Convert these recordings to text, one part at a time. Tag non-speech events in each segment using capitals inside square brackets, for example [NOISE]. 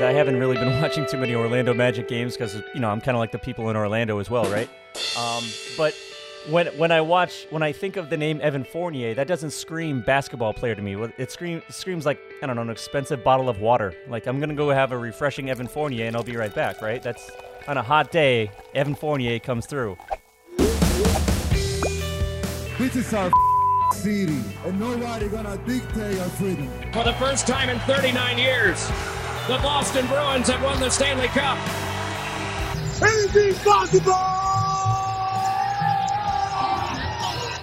I haven't really been [LAUGHS] watching too many Orlando Magic games because you know I'm kind of like the people in Orlando as well, right? Um, but when when I watch when I think of the name Evan Fournier, that doesn't scream basketball player to me. It screams screams like I don't know an expensive bottle of water. Like I'm gonna go have a refreshing Evan Fournier and I'll be right back. Right? That's on a hot day. Evan Fournier comes through. This is our [LAUGHS] city, and nobody gonna dictate our freedom. For the first time in 39 years, the Boston Bruins have won the Stanley Cup. Anything's possible!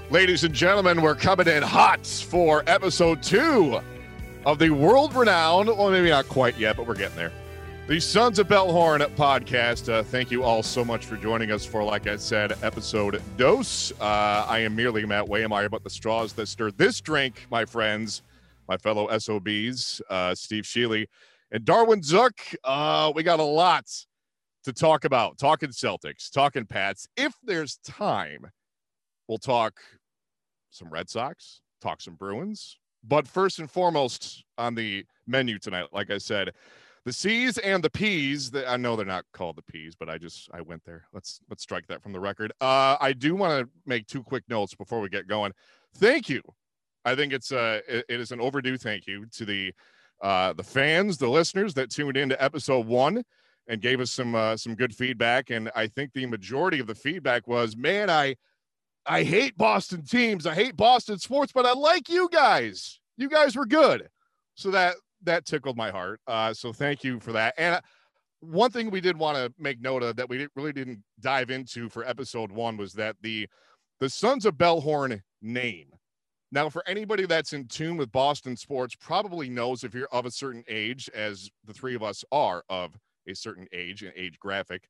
Ladies and gentlemen, we're coming in hot for episode two of the world renowned, well, maybe not quite yet, but we're getting there. The Sons of Bellhorn podcast. Uh, thank you all so much for joining us for, like I said, episode dose. Uh, I am merely Matt Waymire, but the straws that stir this drink, my friends, my fellow SOBs, uh, Steve Sheely and Darwin Zook. Uh, we got a lot to talk about. Talking Celtics, talking Pats. If there's time, we'll talk some Red Sox, talk some Bruins. But first and foremost on the menu tonight, like I said, the C's and the P's. I know they're not called the P's, but I just I went there. Let's let's strike that from the record. Uh, I do want to make two quick notes before we get going. Thank you. I think it's uh it, it is an overdue thank you to the uh the fans, the listeners that tuned into episode one and gave us some uh, some good feedback. And I think the majority of the feedback was, man, I I hate Boston teams. I hate Boston sports, but I like you guys. You guys were good. So that that tickled my heart. Uh, so thank you for that. And uh, one thing we did want to make note of that we really didn't dive into for episode one was that the the Sons of Bellhorn name. Now, for anybody that's in tune with Boston sports, probably knows if you're of a certain age, as the three of us are of a certain age and age graphic.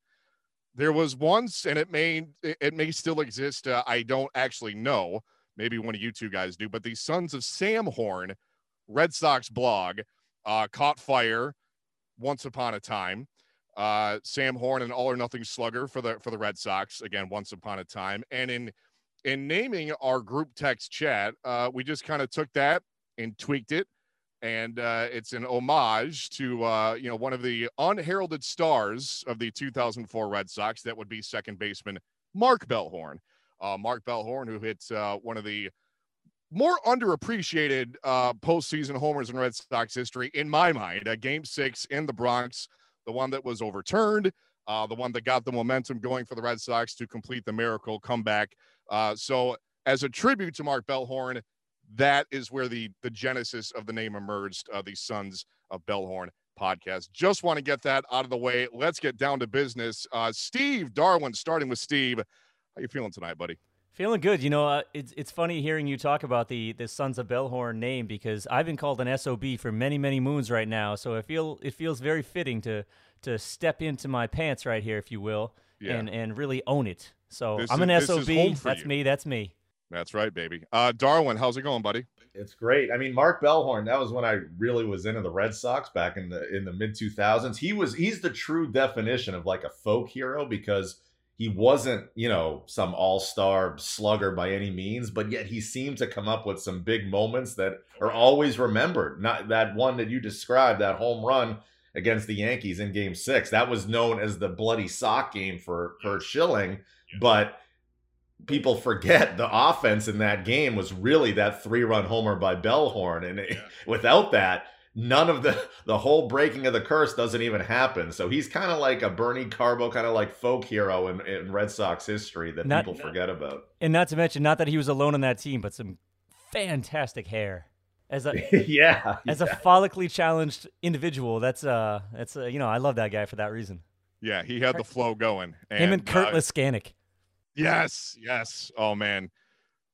There was once, and it may it may still exist. Uh, I don't actually know. Maybe one of you two guys do, but the Sons of Sam Horn Red Sox blog uh, caught fire once upon a time. Uh, Sam Horn, an all or nothing slugger for the for the Red Sox again once upon a time, and in in naming our group text chat, uh, we just kind of took that and tweaked it, and uh, it's an homage to uh, you know one of the unheralded stars of the 2004 Red Sox. That would be second baseman Mark Bellhorn. Uh, Mark Bellhorn, who hit uh, one of the more underappreciated uh, postseason homers in Red Sox history, in my mind. A game six in the Bronx, the one that was overturned, uh, the one that got the momentum going for the Red Sox to complete the miracle comeback. Uh, so, as a tribute to Mark Bellhorn, that is where the the genesis of the name emerged. Uh, the Sons of Bellhorn podcast. Just want to get that out of the way. Let's get down to business. Uh, Steve Darwin, starting with Steve. How you feeling tonight, buddy? Feeling good. You know, uh, it's it's funny hearing you talk about the the Sons of Bellhorn name because I've been called an SOB for many many moons right now. So I feel it feels very fitting to to step into my pants right here, if you will, yeah. and and really own it. So this I'm an is, SOB. That's you. me. That's me. That's right, baby. Uh, Darwin, how's it going, buddy? It's great. I mean, Mark Bellhorn. That was when I really was into the Red Sox back in the in the mid 2000s. He was he's the true definition of like a folk hero because he wasn't, you know, some all-star slugger by any means, but yet he seemed to come up with some big moments that are always remembered. Not that one that you described, that home run against the Yankees in game 6. That was known as the bloody sock game for Curt Schilling, but people forget the offense in that game was really that three-run homer by Bellhorn and it, [LAUGHS] without that none of the the whole breaking of the curse doesn't even happen. So he's kind of like a Bernie Carbo, kind of like folk hero in, in Red Sox history that not, people forget about. And not to mention, not that he was alone on that team, but some fantastic hair. [LAUGHS] As a yeah, as yeah. a follically challenged individual, that's uh that's uh, you know I love that guy for that reason. Yeah, he had the flow going. And, Him and Kurt uh, Leskanic. Yes, yes. Oh man,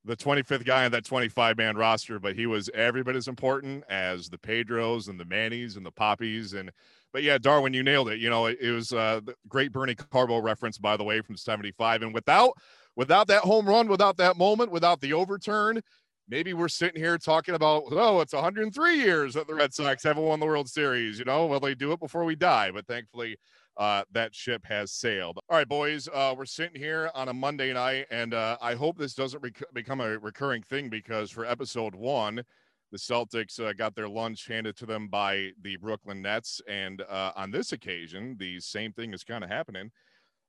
the 25th guy on that 25 man roster, but he was every bit as important as the Pedros and the Mannies and the Papis. And, but yeah, Darwin, you nailed it. You know, it, it was a great Bernie Carbo reference, by the way, from 75. And without, without that home run, without that moment, without the overturn, maybe we're sitting here talking about, oh, it's 103 years that the Red Sox haven't won the World Series. You know, well, they do it before we die, but thankfully, uh, that ship has sailed. All right, boys, uh, we're sitting here on a Monday night, and uh, I hope this doesn't rec- become a recurring thing because for episode one, The Celtics uh, got their lunch handed to them by the Brooklyn Nets. And uh, on this occasion, the same thing is kind of happening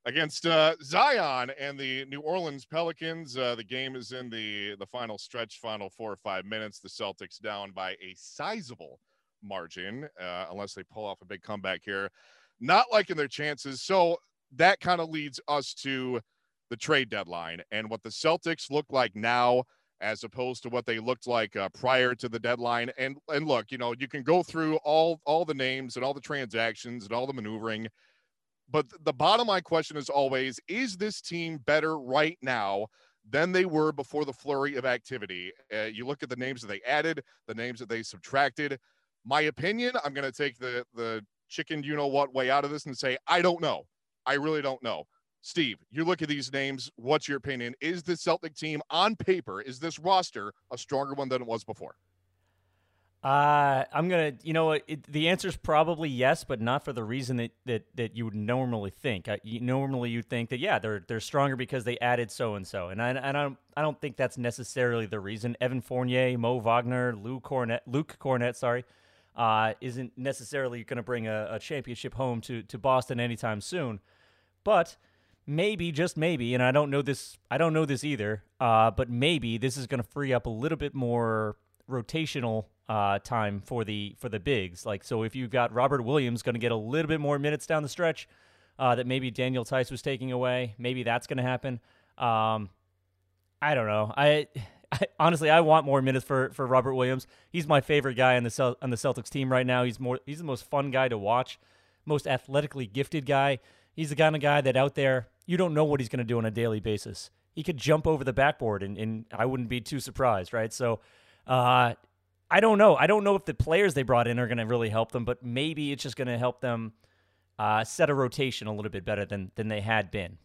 against uh, Zion and the New Orleans Pelicans. Uh, the game is in the, the final stretch, final four or five minutes. The Celtics down by a sizable margin, uh, unless they pull off a big comeback here. Not liking their chances. So that kind of leads us to the trade deadline and what the Celtics look like now as opposed to what they looked like uh, prior to the deadline. And and look, you know, you can go through all all the names and all the transactions and all the maneuvering, but the bottom line question is always: Is this team better right now? Than they were before the flurry of activity. Uh, you look at the names that they added, the names that they subtracted. My opinion, I'm going to take the the chicken, you know what, way out of this and say I don't know. I really don't know. Steve, you look at these names. What's your opinion? Is the Celtic team on paper, is this roster a stronger one than it was before? Uh, I'm gonna, you know, it, the answer is probably yes, but not for the reason that that, that you would normally think. I, you, normally, you'd think that yeah, they're they're stronger because they added so and so, and I, I don't I don't think that's necessarily the reason. Evan Fournier, Mo Wagner, Luke Kornet, Luke Kornet, sorry, uh, isn't necessarily going to bring a, a championship home to to Boston anytime soon, but maybe just maybe and i don't know this i don't know this either uh, but maybe this is going to free up a little bit more rotational uh, time for the for the bigs. Like so if you've got robert williams going to get a little bit more minutes down the stretch uh, that maybe daniel Theis was taking away maybe that's going to happen. Um, i don't know. I, I, honestly i want more minutes for for robert williams. He's my favorite guy on the Cel- on the celtics team right now. He's more he's the most fun guy to watch most athletically gifted guy. He's the kind of guy that out there you don't know what he's going to do on a daily basis. He could jump over the backboard, and, and I wouldn't be too surprised, right? So, uh, I don't know. I don't know if the players they brought in are going to really help them, but maybe it's just going to help them uh, set a rotation a little bit better than than they had been.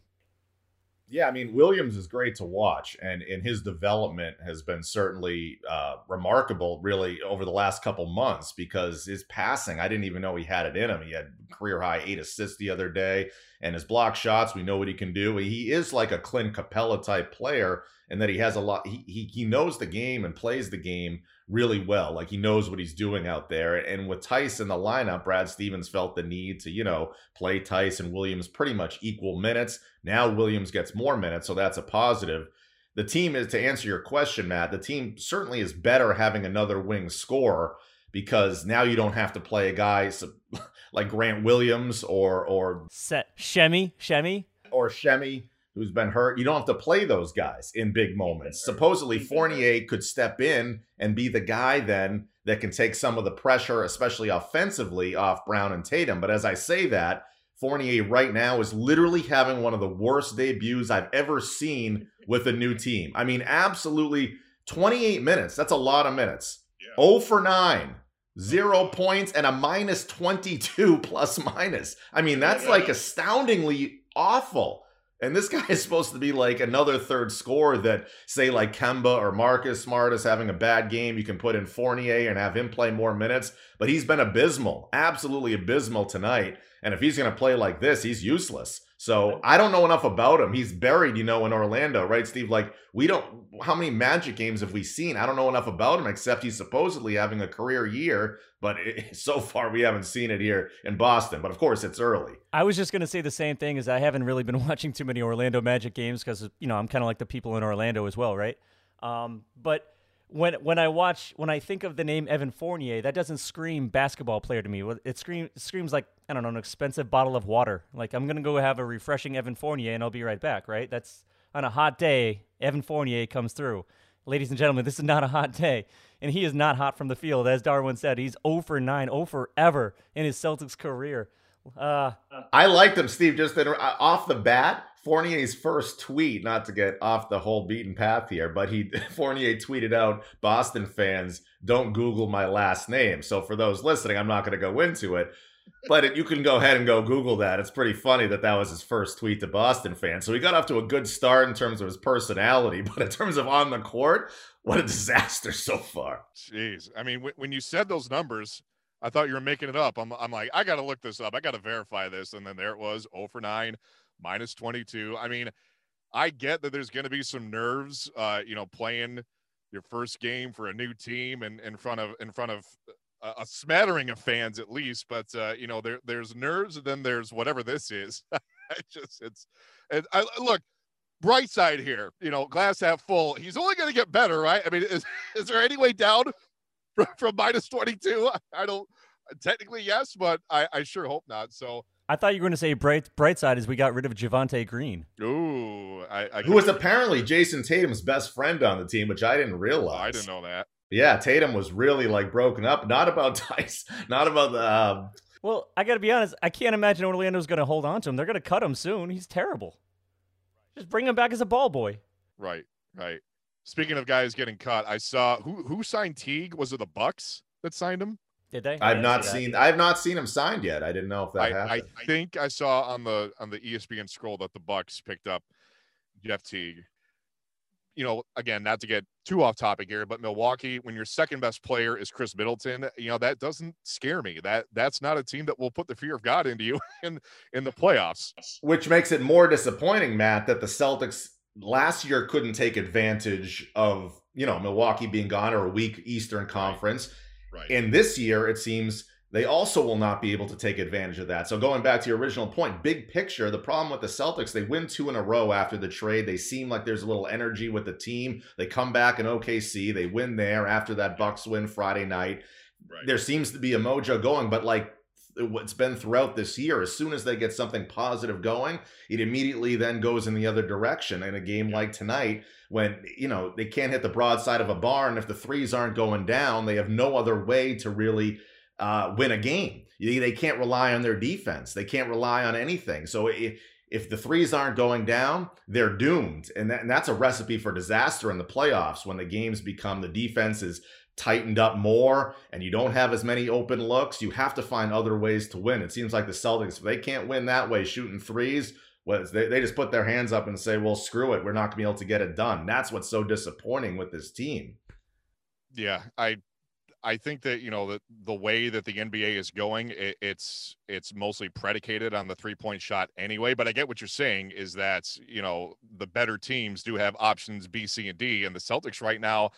Yeah, I mean Williams is great to watch, and in his development has been certainly uh, remarkable, really over the last couple months. Because his passing, I didn't even know he had it in him. He had career high eight assists the other day, and his block shots, we know what he can do. He is like a Clint Capela type player, and that he has a lot. He he he knows the game and plays the game really well. Like he knows what he's doing out there. And with Theis in the lineup, Brad Stevens felt the need to, you know, play Theis and Williams pretty much equal minutes. Now Williams gets more minutes, so that's a positive. The team is to answer your question, Matt. The team certainly is better having another wing scorer because now you don't have to play a guy [LAUGHS] like Grant Williams or or Set Shemi, Semi or Semi who's been hurt. You don't have to play those guys in big moments. Supposedly, Fournier could step in and be the guy then that can take some of the pressure, especially offensively, off Brown and Tatum. But as I say that, Fournier right now is literally having one of the worst debuts I've ever seen with a new team. I mean, absolutely 28 minutes. That's a lot of minutes. Yeah. 0 for 9, zero points, and a minus 22 [LAUGHS] plus minus. I mean, that's like astoundingly awful. And this guy [LAUGHS] is supposed to be like another third scorer that, say, like Kemba or Marcus Smart is having a bad game. You can put in Fournier and have him play more minutes. But he's been abysmal, absolutely abysmal tonight. And if he's going to play like this, he's useless. So I don't know enough about him. He's buried, you know, in Orlando, right, Steve? Like, we don't, how many Magic games have we seen? I don't know enough about him, except he's supposedly having a career year. But [LAUGHS] it, so far, we haven't seen it here in Boston. But of course, it's early. I was just going to say the same thing as I haven't really been [LAUGHS] watching too many Orlando Magic games because, you know, I'm kind of like the people in Orlando as well, right? Um, but when when I watch when I think of the name Evan Fournier, that doesn't scream basketball player to me. It screams screams like I don't know an expensive bottle of water. Like I'm gonna go have a refreshing Evan Fournier and I'll be right back. Right? That's on a hot day. Evan Fournier comes through. Ladies and gentlemen, this is not a hot day, and he is not hot from the field, as Darwin said. He's 0 for 9, 0 for ever in his Celtics career. Uh, I liked him, Steve. Just in, uh, off the bat, Fournier's first tweet, not to get off the whole beaten path here, but he [LAUGHS] Fournier tweeted out, "Boston fans, don't Google my last name." So for those listening, I'm not going to go into it, but it, you can go ahead and go Google that. It's pretty funny that that was his first tweet to Boston fans. So he got off to a good start in terms of his personality, [LAUGHS] but in terms of on the court, what a disaster so far. Jeez, I mean, when you said those numbers. I thought you were making it up. I'm, I'm like, I got to look this up. I got to verify this. And then there it was 0 for 9, minus 22. I mean, I get that there's going to be some nerves, uh, you know, playing your first game for a new team and in front of in front of a, smattering of fans at least. But uh, you know, there there's nerves, and then there's whatever this is. [LAUGHS] I just it's and I look bright side here. You know, glass half full. He's only going to get better, right? I mean, is [LAUGHS] is there any way down [LAUGHS] from, from minus twenty two? I don't. Technically, yes, but I, I sure hope not. So I thought you were going to say bright bright side is we got rid of Javonte Green. Ooh, I, I who was apparently Jayson Tatum's best friend on the team, which I didn't realize. I didn't know that. Yeah, Tatum was really like broken up. Not about [LAUGHS] Theis, not about the. Um... Well, I got to be honest. I can't imagine Orlando's going to hold on to him. They're going to cut him soon. He's terrible. Just bring him back as a ball boy. Right, right. Speaking of guys getting cut, I saw who who signed Teague. Was it the Bucks that signed him? Did they? I've not see seen. I've not seen him signed yet. I didn't know if that I, happened. I think I saw on the on the ESPN scroll that the Bucks picked up Jeff Teague. You know, again, not to get too off topic here, but Milwaukee, when your second best player is Khris Middleton, you know that doesn't scare me. That that's not a team that will put the fear of God into you [LAUGHS] in in the playoffs. Which makes it more disappointing, Matt, that the Celtics last year couldn't take advantage of you know Milwaukee being gone or a weak Eastern Conference. Right. And this year, it seems they also will not be able to take advantage of that. So going back to your original point, big picture, the problem with the Celtics, they win two in a row after the trade. They seem like there's a little energy with the team. They come back in OKC, they win there after that Bucks win Friday night. Right. There seems to be a mojo going, but like what's been throughout this year, as soon as they get something positive going, it immediately then goes in the other direction. In a game like tonight, when you know they can't hit the broadside of a barn if the threes aren't going down they have no other way to really uh, win a game. They can't rely on their defense. They can't rely on anything. So if, if the threes aren't going down they're doomed. And, that, and that's a recipe for disaster in the playoffs when the games become the defense is tightened up more and you don't have as many open looks you have to find other ways to win it seems like the celtics if they can't win that way shooting threes was they, they just put their hands up and say, well, screw it. We're not going to be able to get it done. That's what's so disappointing with this team. Yeah, I I think that you know the the way that the NBA is going, it, it's it's mostly predicated on the three point shot anyway. But I get what you're saying is that you know the better teams do have options B, C, and D, and the Celtics right now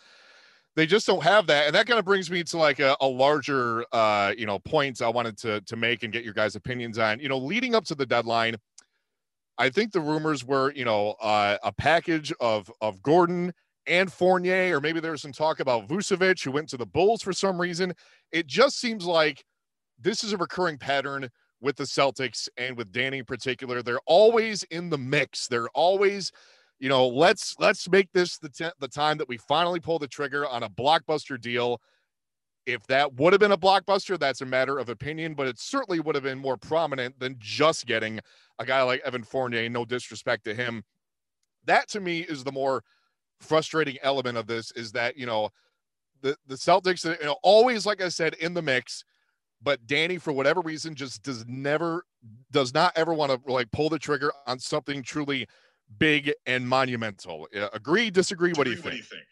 they just don't have that, and that kind of brings me to like a, a larger uh, you know points I wanted to to make and get your guys' opinions on. You know, leading up to the deadline, I think the rumors were, you know, uh, a package of of Gordon and Fournier, or maybe there's some talk about Vucevic, who went to the Bulls for some reason. It just seems like this is a recurring pattern with the Celtics and with Danny in particular. They're always in the mix. They're always, you know, let's let's make this the t- the time that we finally pull the trigger on a blockbuster deal. If that would have been a blockbuster, that's a matter of opinion, but it certainly would have been more prominent than just getting a guy like Evan Fournier, no disrespect to him. That to me is the more frustrating element of this is that, you know, the, the Celtics, you know, always, like I said, in the mix, but Danny, for whatever reason, just does never, does not ever want to like pull the trigger on something truly big and monumental. Agree, disagree? What do you think? What do you think?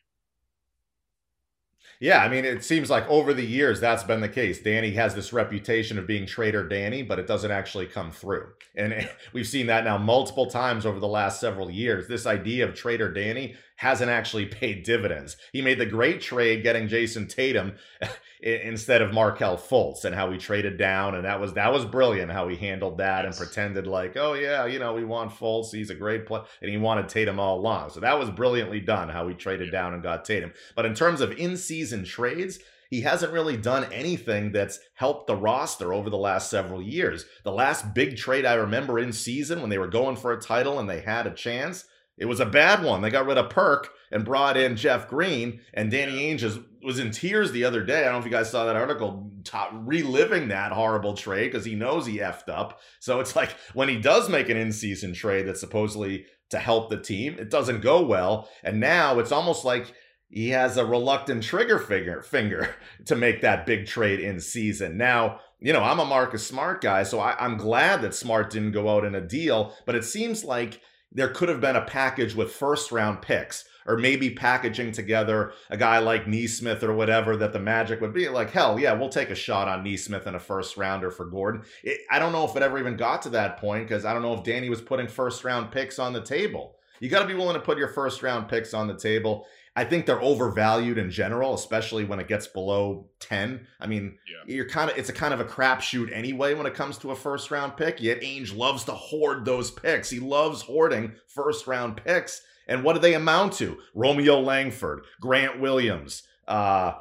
Yeah, I mean, it seems like over the years that's been the case. Danny has this reputation of being Trader Danny, but it doesn't actually come through. And [LAUGHS] we've seen that now multiple times over the last several years. This idea of Trader Danny hasn't actually paid dividends. He made the great trade getting Jayson Tatum [LAUGHS] instead of Markelle Fultz and how he traded down and that was that was brilliant how he handled that yes. and pretended like, "Oh yeah, you know, we want Fultz, he's a great player." And he wanted Tatum all along. So that was brilliantly done how he traded yeah. down and got Tatum. But in terms of in-season trades, he hasn't really done anything that's helped the roster over the last several years. The last big trade I remember in season when they were going for a title and they had a chance it was a bad one. They got rid of Perk and brought in Jeff Green, and Danny Ainge was in tears the other day. I don't know if you guys saw that article, top, reliving that horrible trade because he knows he effed up. So it's like when he does make an in-season trade that's supposedly to help the team, it doesn't go well, and now it's almost like he has a reluctant trigger finger finger [LAUGHS] to make that big trade in season. Now, you know, I'm a Marcus Smart guy, so I, I'm glad that Smart didn't go out in a deal, but it seems like there could have been a package with first round picks or maybe packaging together a guy like Nesmith or whatever that the Magic would be like, hell yeah, we'll take a shot on Nesmith in a first rounder for Gordon. It, I don't know if it ever even got to that point because I don't know if Danny was putting first round picks on the table. You got to be willing to put your first round picks on the table. I think they're overvalued in general, especially when it gets below 10. I mean, Yeah. you're kind of it's a kind of a crapshoot anyway when it comes to a first round pick. Yet Ainge loves to hoard those picks. He loves hoarding first round picks. And what do they amount to? Romeo Langford, Grant Williams, uh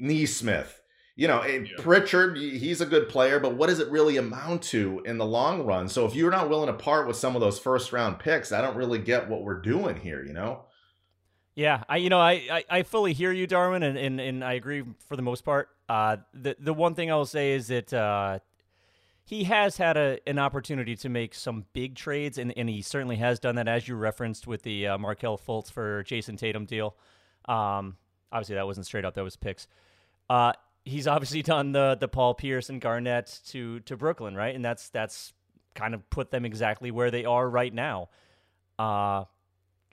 Nesmith. You know, Yeah. Pritchard, he's a good player, but what does it really amount to in the long run? So if you're not willing to part with some of those first round picks, I don't really get what we're doing here, you know? Yeah, I you know I, I, I fully hear you, Darwin, and, and, and I agree for the most part. Uh, the the one thing I will say is that uh, he has had a an opportunity to make some big trades, and, and he certainly has done that, as you referenced with the uh, Markelle Fultz for Jayson Tatum deal. Um, obviously, that wasn't straight up; that was picks. Uh, he's obviously done the the Paul Pierce and Garnett to to Brooklyn, right? And that's that's kind of put them exactly where they are right now. Uh,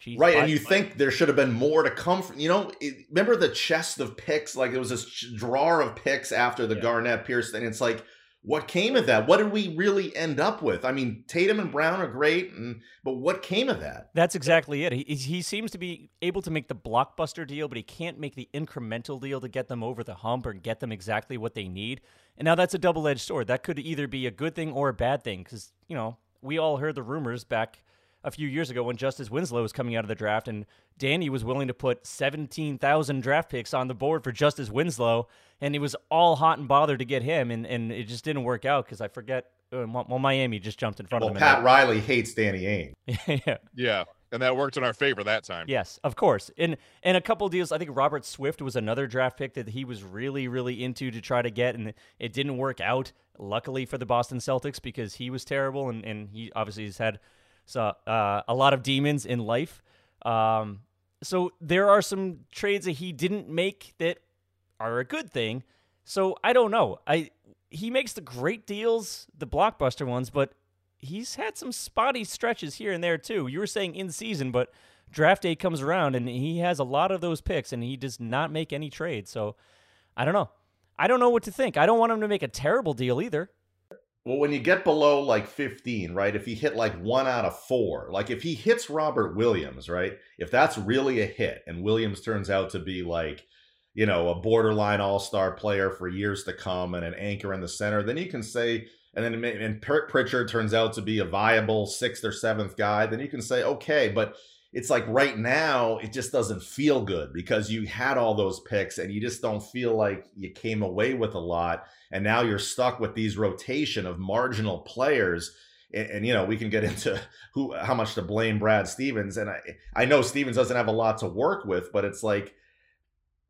geez, Right, and you think there should have been more to come from. You know, it, remember the chest of picks? Like there was this drawer of picks after the Yeah. Garnett Pierce thing. It's like, what came of that? What did we really end up with? I mean, Tatum and Brown are great, and but what came of that? That's exactly it. He, he seems to be able to make the blockbuster deal, but he can't make the incremental deal to get them over the hump or get them exactly what they need. And now that's a double edged sword. That could either be a good thing or a bad thing because, you know, we all heard the rumors back a few years ago when Justice Winslow was coming out of the draft and Danny was willing to put 17,000 draft picks on the board for Justice Winslow. And it was all hot and bothered to get him. And, and it just didn't work out because I forget. uh, Well, Miami just jumped in front Well, of them. Pat Riley hates Danny Ainge. [LAUGHS] yeah. Yeah. And that worked in our favor that time. Yes, of course. And and a couple deals. I think Robert Swift was another draft pick that he was really really into to try to get, and it didn't work out. Luckily for the Boston Celtics because he was terrible, and and he obviously has had so uh, a lot of demons in life. Um, so there are some trades that he didn't make that are a good thing. So I don't know. I he makes the great deals, the blockbuster ones, but he's had some spotty stretches here and there too. You were saying in season, but draft day comes around and he has a lot of those picks and he does not make any trades. So I don't know. I don't know what to think. I don't want him to make a terrible deal either. Well, when you get below like 15, right? If he hit like one out of four, like if he hits Robert Williams, right? If that's really a hit and Williams turns out to be like, you know, a borderline all star player for years to come and an anchor in the center, then you can say, and then and Pritchard turns out to be a viable sixth or seventh guy, then you can say, okay, but it's like right now it just doesn't feel good because you had all those picks and you just don't feel like you came away with a lot. And now you're stuck with these rotation of marginal players. And, and, you know we can get [LAUGHS] into who how much to blame Brad Stevens. And I I know Stevens doesn't have a lot to work with but it's like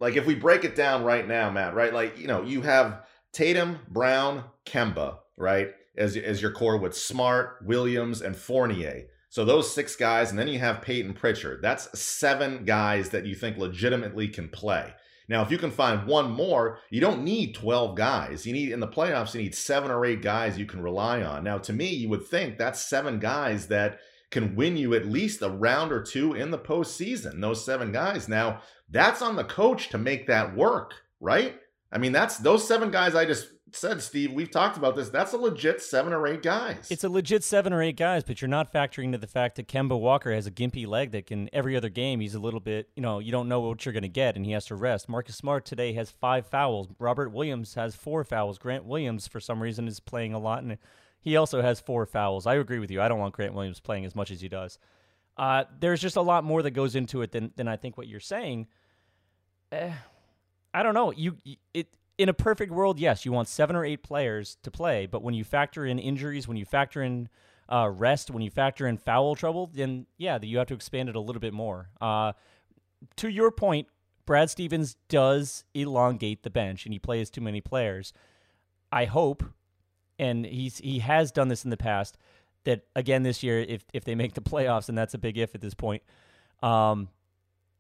like if we break it down right now Matt right? Like you know you have Tatum Brown Kemba right? As as your core with Smart Williams and Fournier so those six guys, and then you have Peyton Pritchard. That's seven guys that you think legitimately can play. Now, if you can find one more, you don't need 12 guys. You need in the playoffs, you need seven or eight guys you can rely on. Now, to me, you would think that's seven guys that can win you at least a round or two in the postseason. Those seven guys. Now, that's on the coach to make that work, right? I mean, that's those seven guys I just said, Steve. We've talked about this. That's a legit seven or eight guys. It's a legit seven or eight guys, but you're not factoring to the fact that Kemba Walker has a gimpy leg that can every other game he's a little bit, you know, you don't know what you're going to get and he has to rest. Marcus Smart today has five fouls. Robert Williams has four fouls. Grant Williams for some reason is playing a lot and he also has four fouls. I agree with you. I don't want Grant Williams playing as much as he does. Uh, there's just a lot more that goes into it than than I think what you're saying. Eh, I don't know. You it in a perfect world, yes, you want seven or eight players to play, but when you factor in injuries, when you factor in uh, rest, when you factor in foul trouble, then yeah, you have to expand it a little bit more. Uh, to your point, Brad Stevens does elongate the bench and he plays too many players. I hope, and he's he has done this in the past, that again this year, if if they make the playoffs, and that's a big if at this point, um,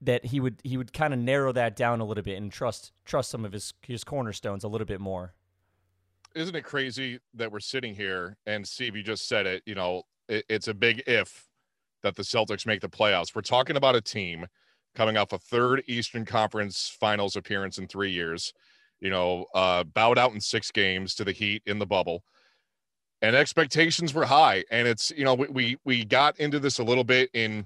that he would he would kind of narrow that down a little bit and trust trust some of his his cornerstones a little bit more. Isn't it crazy that we're sitting here and Steve, you just said it, you know, it, it's a big if that the Celtics make the playoffs. We're talking about a team coming off a third Eastern Conference Finals appearance in three years, you know, uh, bowed out in six games to the Heat in the bubble. And expectations were high. And it's, you know, we, we, we got into this a little bit in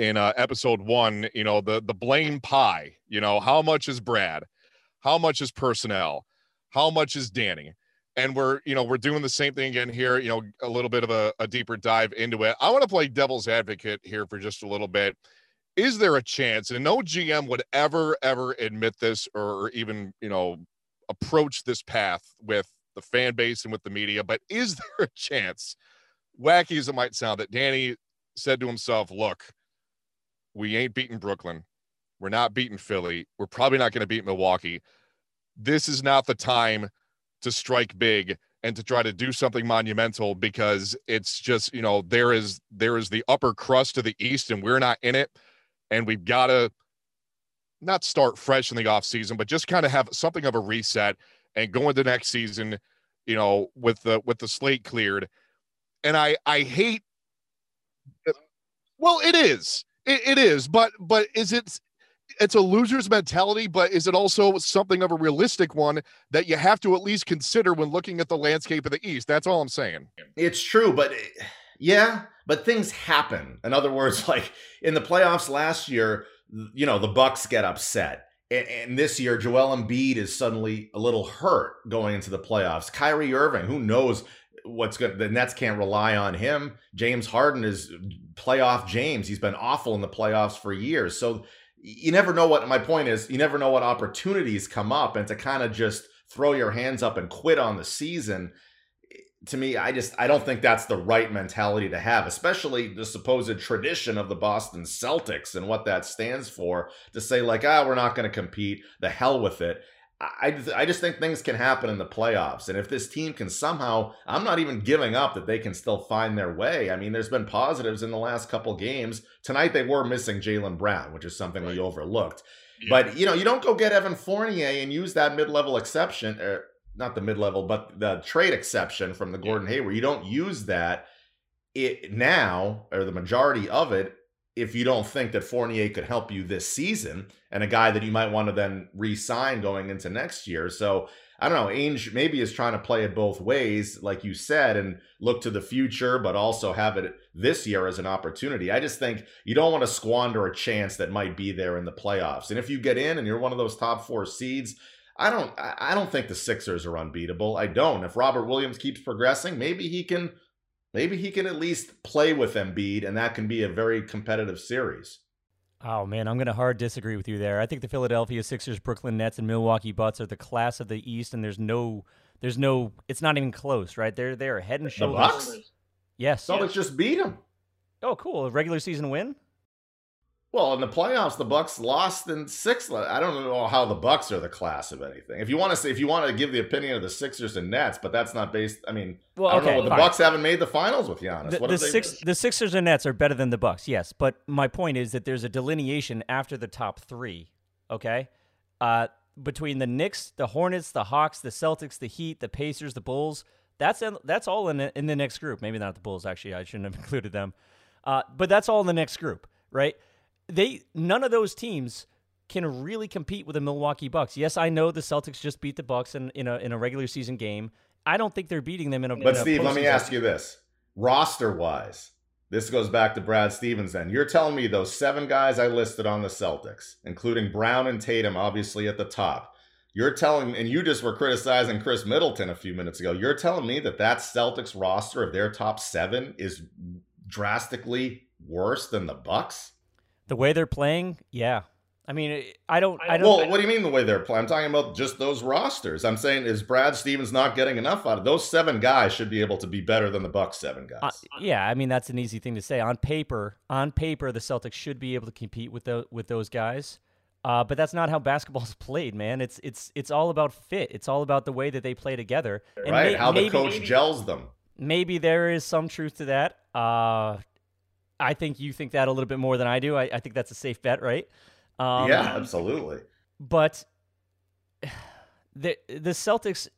in uh, episode one, you know, the the blame pie. You know, how much is Brad? How much is personnel? How much is Danny? And we're, you know, we're doing the same thing again here. You know, a little bit of a, a deeper dive into it. I want to play devil's advocate here for just a little bit. Is there a chance, and no GM would ever, ever admit this or even, you know, approach this path with the fan base and with the media, but is [LAUGHS] there a chance, wacky as it might sound, that Danny said to himself, look, we ain't beating Brooklyn. We're not beating Philly. We're probably not going to beat Milwaukee. This is not the time to strike big and to try to do something monumental because it's just, you know, there is there is the upper crust of the East and we're not in it. And we've got to not start fresh in the offseason, but just kind of have something of a reset and go into next season, you know, with the with the slate cleared. And I I hate well, it is. It, it is, but but is it it's a loser's mentality, but is it also something of a realistic one that you have to at least consider when looking at the landscape of the East? That's all I'm saying. It's true, but yeah, but things happen. In other words, [LAUGHS] like in the playoffs last year, you know, the Bucks get upset. And, this year, Joel Embiid is suddenly a little hurt going into the playoffs. Kyrie Irving, who knows what's good? The Nets can't rely on him. James Harden is playoff James. He's been awful in the playoffs for years. So you never know what my point is. You never know what opportunities come up, and to kind of just throw your hands up and quit on the season to me, I just I don't think that's the right mentality to have, especially the supposed tradition of the Boston Celtics and what that stands for. To say like, ah, we're not going to compete, the hell with it. I, I just think things can happen in the playoffs. And if this team can somehow, I'm not even giving up that they can still find their way. I mean, there's been positives in the last couple games. Tonight they were missing Jaylen Brown, which is something right. we overlooked. Yeah. But you know, you don't go get Evan Fournier and use that mid-level exception, er, not the mid-level, but the trade exception from the Gordon Hayward. You don't use that it now or the majority of it if you don't think that Fournier could help you this season and a guy that you might want to then re-sign going into next year. So I don't know, Ainge maybe is trying to play it both ways, like you said, and look to the future, but also have it this year as an opportunity. I just think you don't want to squander a chance that might be there in the playoffs. And if you get in and you're one of those top four seeds, I don't I don't think the Sixers are unbeatable. I don't. If Robert Williams keeps progressing, maybe he can maybe he can at least play with Embiid and that can be a very competitive series. Oh man, I'm going to hard disagree with you there. I think the Philadelphia Sixers, Brooklyn Nets and Milwaukee Bucks are the class of the East and there's no there's no it's not even close, right? They're they're head and shoulders. The Bucks? Yes. Celtics yes. just beat them. Oh, cool. A regular season win? Well, in the playoffs, the Bucks lost in six. I don't know how the Bucks are the class of anything. If you want to say, if you want to give the opinion of the Sixers and Nets, but that's not based. I mean, well, I don't okay, know. The fine. Bucks haven't made the finals with Giannis. The, the, six, the Sixers and Nets are better than the Bucks, yes. But my point is that there's a delineation after the top three. Okay, uh, between the Knicks, the Hornets, the Hawks, the Celtics, the Heat, the Pacers, the Bulls. That's in, that's all in the, in the next group. Maybe not the Bulls. Actually, I shouldn't have [LAUGHS] included them. Uh, but that's all in the next group, right? They none of those teams can really compete with the Milwaukee Bucks. Yes, I know the Celtics just beat the Bucks in, in a in a regular season game. I don't think they're beating them in a. But in Steve, let me ask you this: roster wise, this goes back to Brad Stevens. Then you're telling me those seven guys I listed on the Celtics, including Brown and Tatum, obviously at the top. You're telling, and you just were criticizing Khris Middleton a few minutes ago. You're telling me that that Celtics roster of their top seven is drastically worse than the Bucks. The way they're playing, yeah. I mean, I don't. I don't. Well, what do you mean the way they're playing? I'm talking about just those rosters. I'm saying is Brad Stevens not getting enough out of those seven guys? Should be able to be better than the Bucks seven guys. Uh, yeah, I mean that's an easy thing to say on paper. On paper, the Celtics should be able to compete with those with those guys. Uh, but that's not how basketball's [LAUGHS] played, man. It's it's it's all about fit. It's all about the way that they play together. And right, may, how the maybe, coach gels them. Maybe there is some truth to that. Uh, I think you think that a little bit more than I do. I, I think that's a safe bet, right? Um, yeah, absolutely. But [SIGHS] the the Celtics.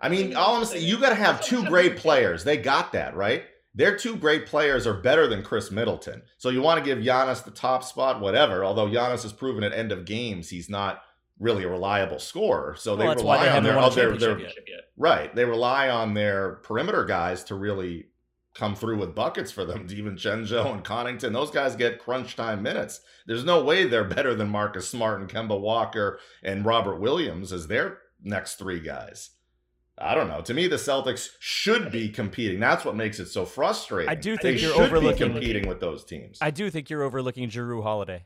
I mean, all I'm saying, you got to have two great players. They got that right. Their two great players are better than Khris Middleton. So you want to give Giannis the top spot, whatever. Although Giannis has proven at end of games he's not really a reliable scorer. So well, they rely on their, their, their right. They rely on their perimeter guys to really come through with buckets for them. [LAUGHS] DiVincenzo and Connaughton, those guys get crunch time minutes. There's no way they're better than Marcus Smart and Kemba Walker and Robert Williams as their next three guys. I don't know. To me, the Celtics should be competing. That's what makes it so frustrating. I do think they you're should overlooking- be competing with those teams. I do think you're overlooking Jrue Holiday.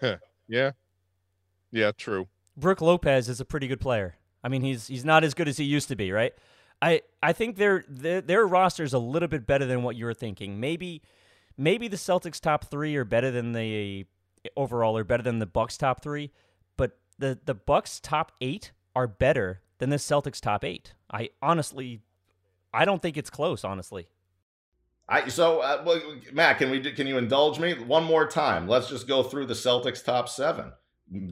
[LAUGHS] Yeah. Yeah, true. Brook Lopez is a pretty good player. I mean, he's he's not as good as he used to be, right? I I think their their, their roster is a little bit better than what you're thinking. Maybe maybe the Celtics top three are better than the overall are better than the Bucks top three, but the the Bucks top eight are better than the Celtics top eight. I honestly, I don't think it's close. Honestly, I so uh, well, Matt, can we do- can you indulge me one more time? Let's just go through the Celtics top seven: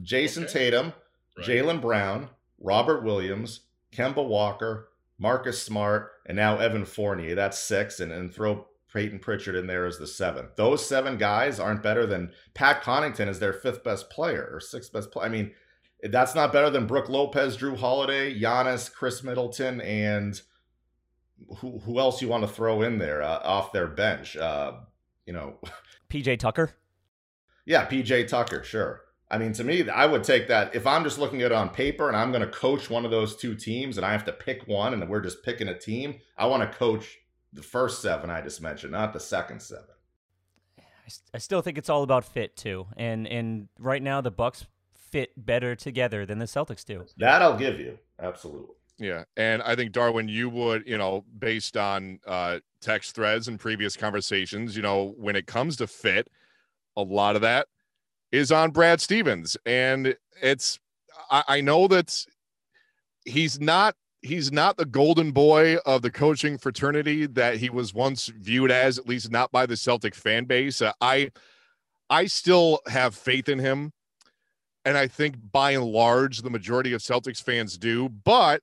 Jayson Okay. Tatum, Right. Jaylen Brown, Robert Williams, Kemba Walker, Marcus Smart, and now Evan Fournier. That's six, and and throw Peyton Pritchard in there as the seventh. Those seven guys aren't better than Pat Connaughton is their fifth best player or sixth best player. I mean, that's not better than Brook Lopez, Jrue Holiday, Giannis, Khris Middleton, and who who else you want to throw in there uh, off their bench? Uh, you know, [LAUGHS] PJ Tucker. yeah, PJ Tucker, sure. I mean, to me, I would take that if I'm just looking at it on paper and I'm going to coach one of those two teams and I have to pick one and we're just picking a team. I want to coach the first seven I just mentioned, not the second seven. I still think it's all about fit too, and and right now the Bucks fit better together than the Celtics do. That I'll give you absolutely. Yeah, and I think Darwin, you would, you know, based on uh, text threads and previous conversations, you know, when it comes to fit, a lot of that is on Brad Stevens, and it's I, I know that he's not he's not the golden boy of the coaching fraternity that he was once viewed as, at least not by the Celtic fan base. Uh, I I still have faith in him. And I think by and large, the majority of Celtics fans do. But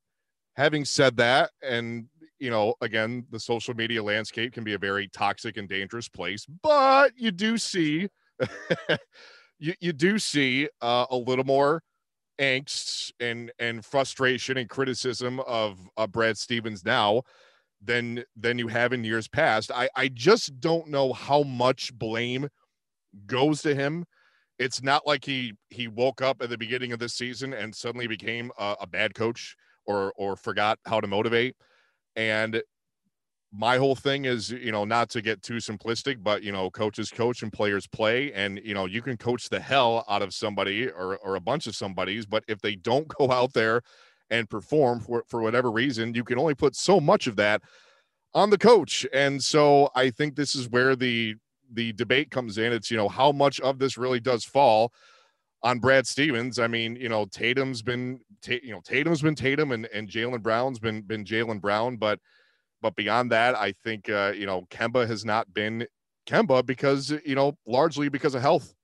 having said that, and you know, again, the social media landscape can be a very toxic and dangerous place, but you do see [LAUGHS] you, you do see uh, a little more angst and and frustration and criticism of uh, Brad Stevens now than than you have in years past. I I just don't know how much blame goes to him. It's not like he he woke up at the beginning of this season and suddenly became a, a bad coach or or forgot how to motivate. And my whole thing is, you know, not to get too simplistic, but you know, coaches coach and players play, and you know, you can coach the hell out of somebody or or a bunch of somebody's, but if they don't [LAUGHS] go out there and perform for for whatever reason, you can only put so much of that on the coach. And so I think this is where the the debate comes in. It's you know how much of this really does fall on Brad Stevens. I mean, you know, Tatum's been you know Tatum's been Tatum and and Jaylen Brown's been been Jaylen Brown, but but beyond that, I think uh, you know Kemba has not been Kemba because you know largely because of health.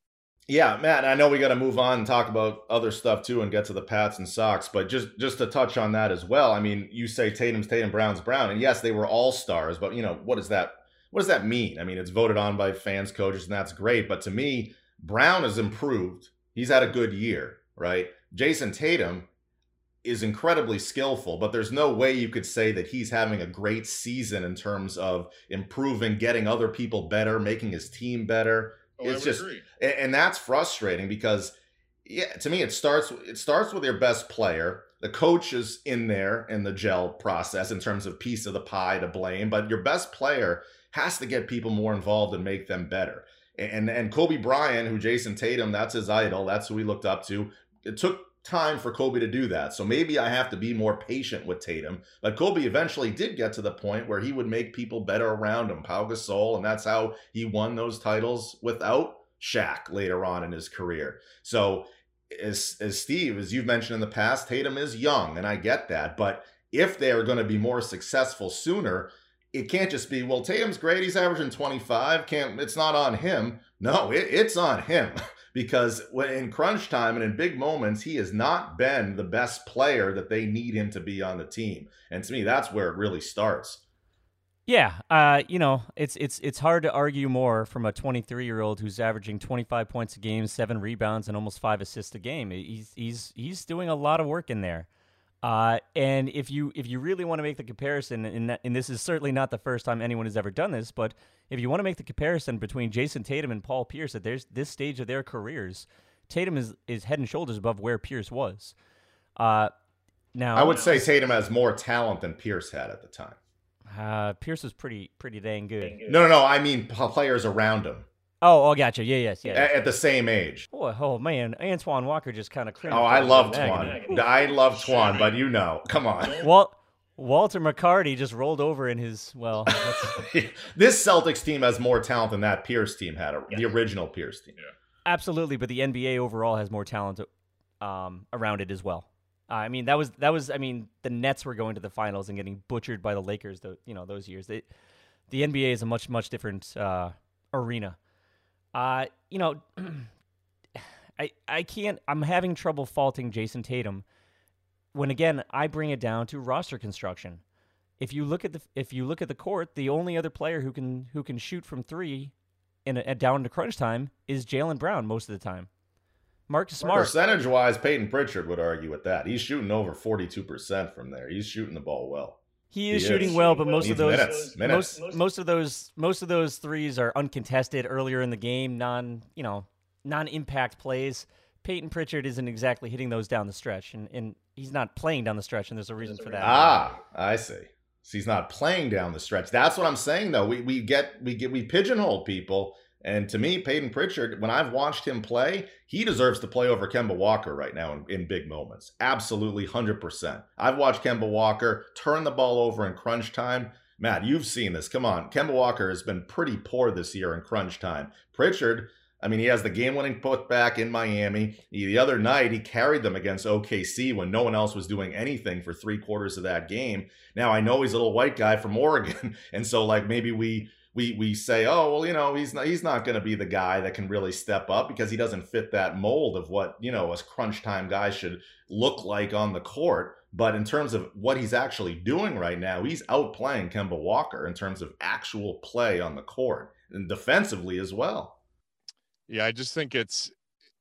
Yeah, Matt, I know we got to move on and talk about other stuff too and get to the Pats and Sox, but just just to touch on that as well. I mean, you say Tatum's Tatum, Brown's Brown, and yes, they were all stars, but you know, what does that what does that mean? I mean, it's voted on by fans, coaches, and that's great, but to me, Brown has improved. He's had a good year, right? Jayson Tatum is incredibly skillful, but there's no way you could say that he's having a great season in terms of improving, getting other people better, making his team better. it's just and, and that's frustrating because yeah to me it starts it starts with your best player. The coach is in there in the gel process in terms of piece of the pie to blame but your best player has to get people more involved and make them better. And and kobe bryant who jayson tatum that's his idol that's who he looked up to it took time for kobe to do that so maybe i have to be more patient with tatum but kobe eventually did get to the point where he would make people better around him pau gasol and that's how he won those titles without Shaq later on in his career. So, as, as Steve, as you've mentioned in the past, Tatum is young, and I get that. But if they are going to be more successful sooner, it can't just be, well, Tatum's great. He's averaging 25. Can't, it's not on him. No, it, it's on him [LAUGHS] because in crunch time and in big moments, he has not been the best player that they need him to be on the team. And to me, that's where it really starts. Yeah, uh, you know, it's it's it's hard to argue more from a 23 year old who's averaging 25 points a game, seven rebounds, and almost five assists a game. He's he's he's doing a lot of work in there. Uh, and if you if you really want to make the comparison, and, that, and this is certainly not the first time anyone has ever done this, but if you want to make the comparison between Jayson Tatum and Paul Pierce at there's this stage of their careers, Tatum is is head and shoulders above where Pierce was. Uh, now I would say Tatum has more talent than Pierce had at the time. Uh, Pierce was pretty pretty dang good. No, no, no. I mean players around him. Oh, oh, gotcha. Yeah, yes, yeah. At, at the same age. Oh, oh man, Antoine Walker just kind of cringed. Oh, I love Twan. I love Twan, but you know, come on. [LAUGHS] Walt Walter McCarty just rolled over in his well. [LAUGHS] this Celtics team has more talent than that Pierce team had, the original Pierce team. Yeah. Absolutely, but the NBA overall has more talent um, around it as well. Uh, I mean, that was that was. I mean, the Nets were going to the finals and getting butchered by the Lakers. The, you know those years. They, the NBA is a much much different uh, arena. Uh, you know, [CLEARS THROAT] I I can't. I'm having trouble faulting Jayson Tatum when again I bring it down to roster construction. If you look at the if you look at the court, the only other player who can who can shoot from three in a, down to crunch time is Jaylen Brown most of the time. Marcus Smart. Percentage wise, Payton Pritchard would argue with that. He's shooting over 42% from there. He's shooting the ball well. He is he shooting is. well, but most of those minutes, minutes. Most, most of those most of those threes are uncontested earlier in the game, non, you know, non-impact plays. Payton Pritchard isn't exactly hitting those down the stretch and, and he's not playing down the stretch and there's a reason for that. Ah, I see. So he's not playing down the stretch. That's what I'm saying though. We we get we get we pigeonhole people and to me, Payton Pritchard, when I've watched him play, he deserves to play over Kemba Walker right now in, in, big moments. Absolutely 100%. I've watched Kemba Walker turn the ball over in crunch time. Matt, you've seen this. Come on. Kemba Walker has been pretty poor this year in crunch time. Pritchard, I mean, he has the game winning putback in Miami. He, the other night, he carried them against OKC when no one else was doing anything for three quarters of that game. Now, I know he's a little white guy from Oregon. [LAUGHS] And so, like, maybe we we we say, oh well, you know, he's not he's not going to be the guy that can really step up because he doesn't fit that mold of what you know a crunch time guy should look like on the court. But in terms of what he's actually doing right now, he's outplaying Kemba Walker in terms of actual play on the court and defensively as well. Yeah, I just think it's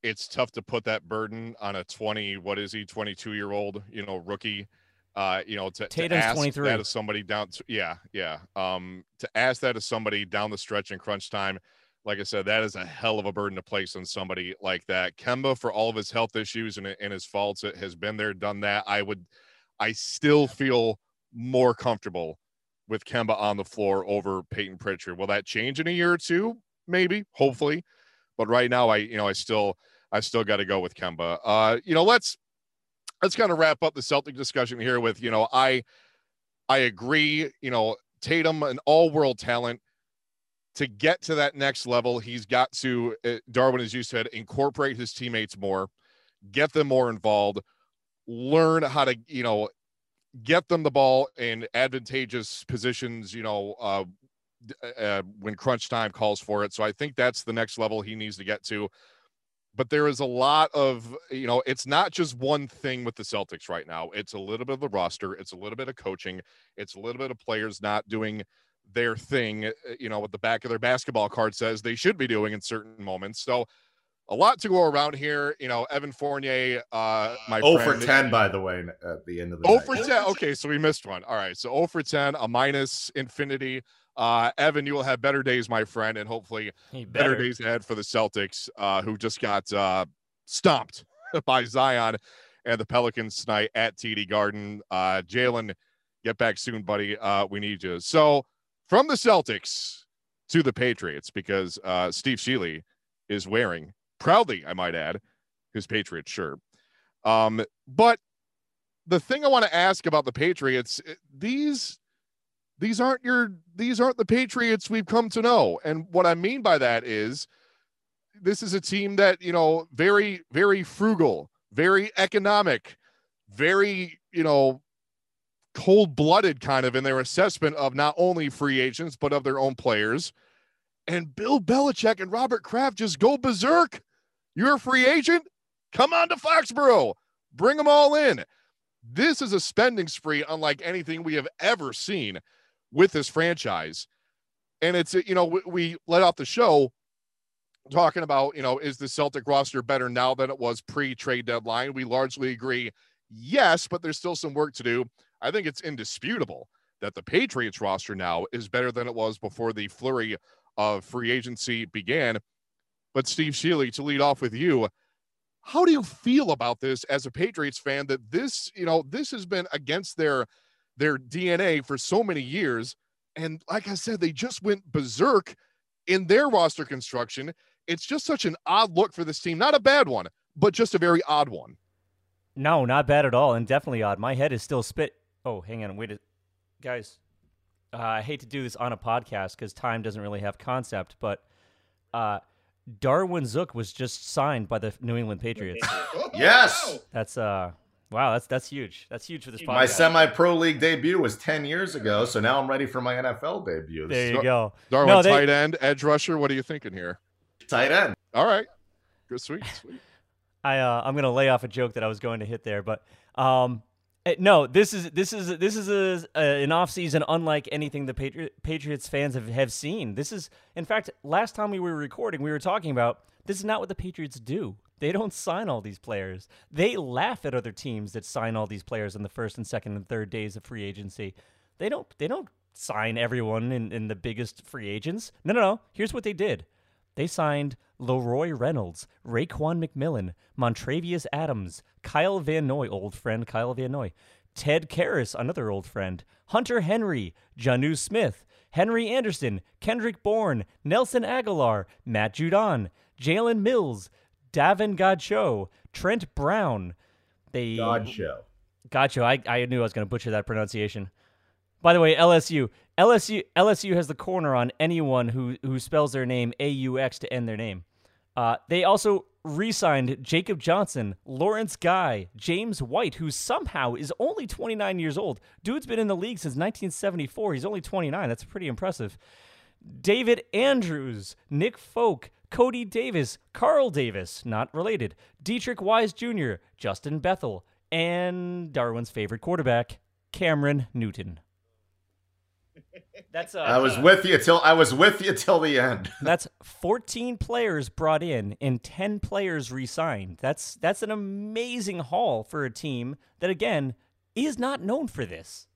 it's tough to put that burden on a 20 what is he 22 year old you know rookie uh, you know, to, to ask 23. that of somebody down, to, yeah, yeah, um, to ask that of somebody down the stretch in crunch time, like I said, that is a hell of a burden to place on somebody like that. Kemba, for all of his health issues and, and his faults, it has been there, done that. I would, I still feel more comfortable with Kemba on the floor over Payton Pritchard. Will that change in a year or two? Maybe, hopefully, but right now, I, you know, I still, I still got to go with Kemba. Uh, you know, let's let's kind of wrap up the Celtic discussion here with, you know, I I agree, you know, Tatum an all-world talent to get to that next level, he's got to uh, Darwin as you said incorporate his teammates more, get them more involved, learn how to, you know, get them the ball in advantageous positions, you know, uh, uh, when crunch time calls for it. So I think that's the next level he needs to get to but there is a lot of you know it's not just one thing with the celtics right now it's a little bit of the roster it's a little bit of coaching it's a little bit of players not doing their thing uh, you know what the back of their basketball card says they should be doing in certain moments so a lot to go around here you know evan fournier uh my oh for 10 by the way at the end of the oh for 10 okay so we missed one all right so oh for 10 a minus infinity uh, Evan, you will have better days, my friend, and hopefully better. better. days ahead for the Celtics, uh, who just got uh, stomped [LAUGHS] by Zion and the Pelicans tonight at TD Garden. Uh, Jaylen, get back soon, buddy. Uh, we need you. So, from the Celtics to the Patriots, because uh, Steve Shealy is wearing proudly, I might add, his Patriots shirt. Um, but the thing I want to ask about the Patriots, eh, these these aren't your these aren't the Patriots we've come to know. And what I mean by that is this is a team that, you know, very very frugal, very economic, very, you know, cold-blooded kind of in their assessment of not only free agents but of their own players. And Bill Belichick and Robert Kraft just go berserk. You're a free agent? Come on to Foxborough. Bring them all in. This is a spending spree unlike anything we have ever seen with this franchise. And it's, you know, we, we let off the show talking about, you know, is the Celtic roster better now than it was pre trade deadline? We largely agree Yes, but there's still some work to do. I think it's indisputable that the Patriots roster now is better than it was before the flurry of free agency began. But Steve Shealy, to lead off with you, how do you feel about this as a Patriots fan that this, you know, this has been against their their DNA for so many years and like I said they just went berserk in their roster construction. It's just such an odd look for this team. Not a bad one, but just a very odd one. No, not bad at all, and definitely odd. My head is still spit. Oh, hang on, wait, a... guys. Uh, I hate to do this on a podcast because time doesn't really have concept, but uh, Darwin Zook was just signed by the New England Patriots. [LAUGHS] yes, that's uh, wow, that's that's huge. That's huge for this podcast. My semi-pro league debut was ten years ago, so now I'm ready for my NFL debut. There you go, Darwin. No, they... tight end, edge rusher. What are you thinking here? Tight end. All right, good, sweet, sweet. [LAUGHS] I uh, I'm gonna lay off a joke that I was going to hit there, but um, eh, no, this is this is this is a, a, an off season unlike anything the Patri- Patriots fans have, have seen. This is, in fact, last time we were recording, we were talking about this is not what the Patriots do. They don't sign all these players. They laugh at other teams that sign all these players in the first and second and third days of free agency. They don't they don't sign everyone in, in the biggest free agents. No, no, no. Here's what they did. They signed LaRoy Reynolds, Raekwon McMillan, Montravius Adams, Kyle Van Noy, old friend Kyle Van Noy, Ted Karras, another old friend, Hunter Henry, Jonnu Smith, Henry Anderson, Kendrick Bourne, Nelson Agholor, Matt Judon, Jalen Mills, Davon Godchaux, Trent Brown. They Godchaux. Godchaux. I, I knew I was going to butcher that pronunciation. By the way, LSU, LSU, LSU has the corner on anyone who who spells their name A U X to end their name. Uh, they also re-signed Jacob Johnson, Lawrence Guy, James White, who somehow is only 29 years old. Dude's been in the league since 1974. He's only 29. That's pretty impressive. David Andrews, Nick Folk, Cody Davis, Carl Davis, not related, Deatrich Wise Jr., Justin Bethel, and Darwin's favorite quarterback, Cameron Newton. That's uh, I was uh, with you till I was with you till the end. [LAUGHS] that's 14 players brought in and 10 players re-signed. That's that's an amazing haul for a team that again is not known for this.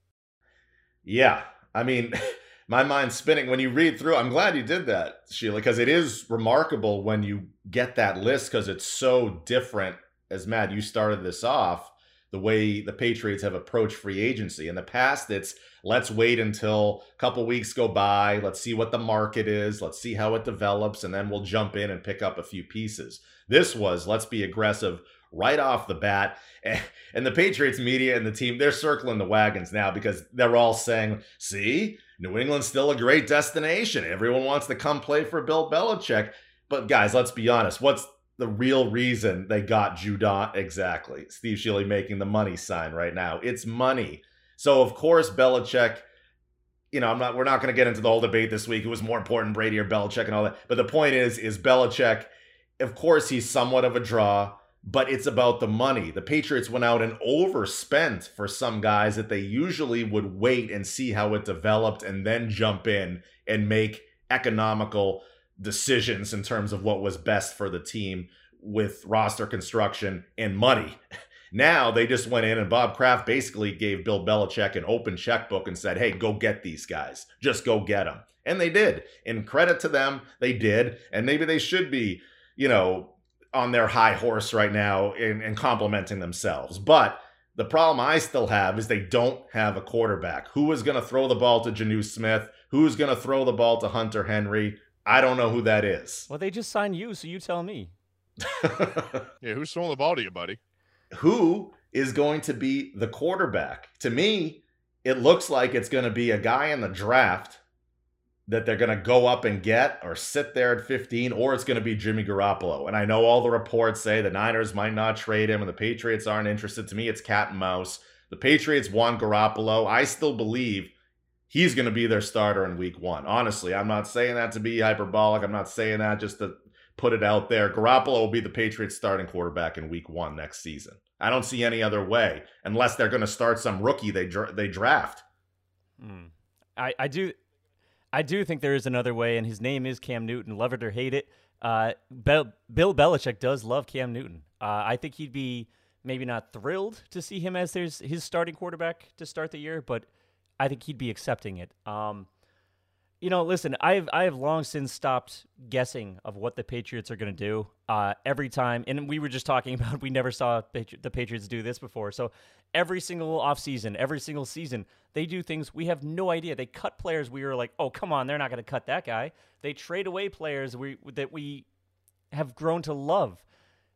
Yeah. I mean, [LAUGHS] my mind's spinning when you read through. I'm glad you did that, Sheila, because it is remarkable when you get that list because it's so different. As Matt, you started this off the way the Patriots have approached free agency. In the past, it's let's wait until a couple weeks go by, let's see what the market is, let's see how it develops, and then we'll jump in and pick up a few pieces. This was let's be aggressive right off the bat. [LAUGHS] And the Patriots media and the team, they're circling the wagons now because they're all saying, see, New England's still a great destination. Everyone wants to come play for Bill Belichick. But guys, let's be honest. What's the real reason they got Judon exactly. Steve Shealy making the money sign right now. It's money. So of course Belichick, you know, I'm not we're not going to get into the whole debate this week. It was more important Brady or Belichick and all that. But the point is is Belichick, of course he's somewhat of a draw, but it's about the money. The Patriots went out and overspent for some guys that they usually would wait and see how it developed and then jump in and make economical decisions in terms of what was best for the team with roster construction and money. [LAUGHS] Now they just went in and Bob Kraft basically gave Bill Belichick an open checkbook and said, hey, go get these guys. Just go get them. And they did. And credit to them, they did. And maybe they should be, you know, on their high horse right now and, complimenting themselves. But the problem I still have is they don't have a quarterback. Who is going to throw the ball to Jonnu Smith? Who's going to throw the ball to Hunter Henry? I don't know who that is. Well, they just signed you, so you tell me. [LAUGHS] yeah, who's throwing the ball to you, buddy? Who is going to be the quarterback? To me, it looks like it's going to be a guy in the draft that they're going to go up and get or sit there at 15, or it's going to be Jimmy Garoppolo. And I know all the reports say the Niners might not trade him and the Patriots aren't interested. To me, it's cat and mouse. The Patriots want Garoppolo. I still believe he's going to be their starter in week one. Honestly, I'm not saying that to be hyperbolic. I'm not saying that just to put it out there. Garoppolo will be the Patriots starting quarterback in week one next season. I don't see any other way unless they're going to start some rookie they they draft. Hmm. I, I do I do think there is another way, and his name is Cam Newton. Love it or hate it, uh, Bill Belichick does love Cam Newton. Uh, I think he'd be maybe not thrilled to see him as his starting quarterback to start the year, but I think he'd be accepting it. Um, you know, listen, I've I have long since stopped guessing of what the Patriots are going to do. Uh, every time, and we were just talking [LAUGHS] about we never saw the Patriots do this before. So every single offseason, every single season, they do things we have no idea. They cut players we were like, oh come on, they're not going to cut that guy. They trade away players we that we have grown to love.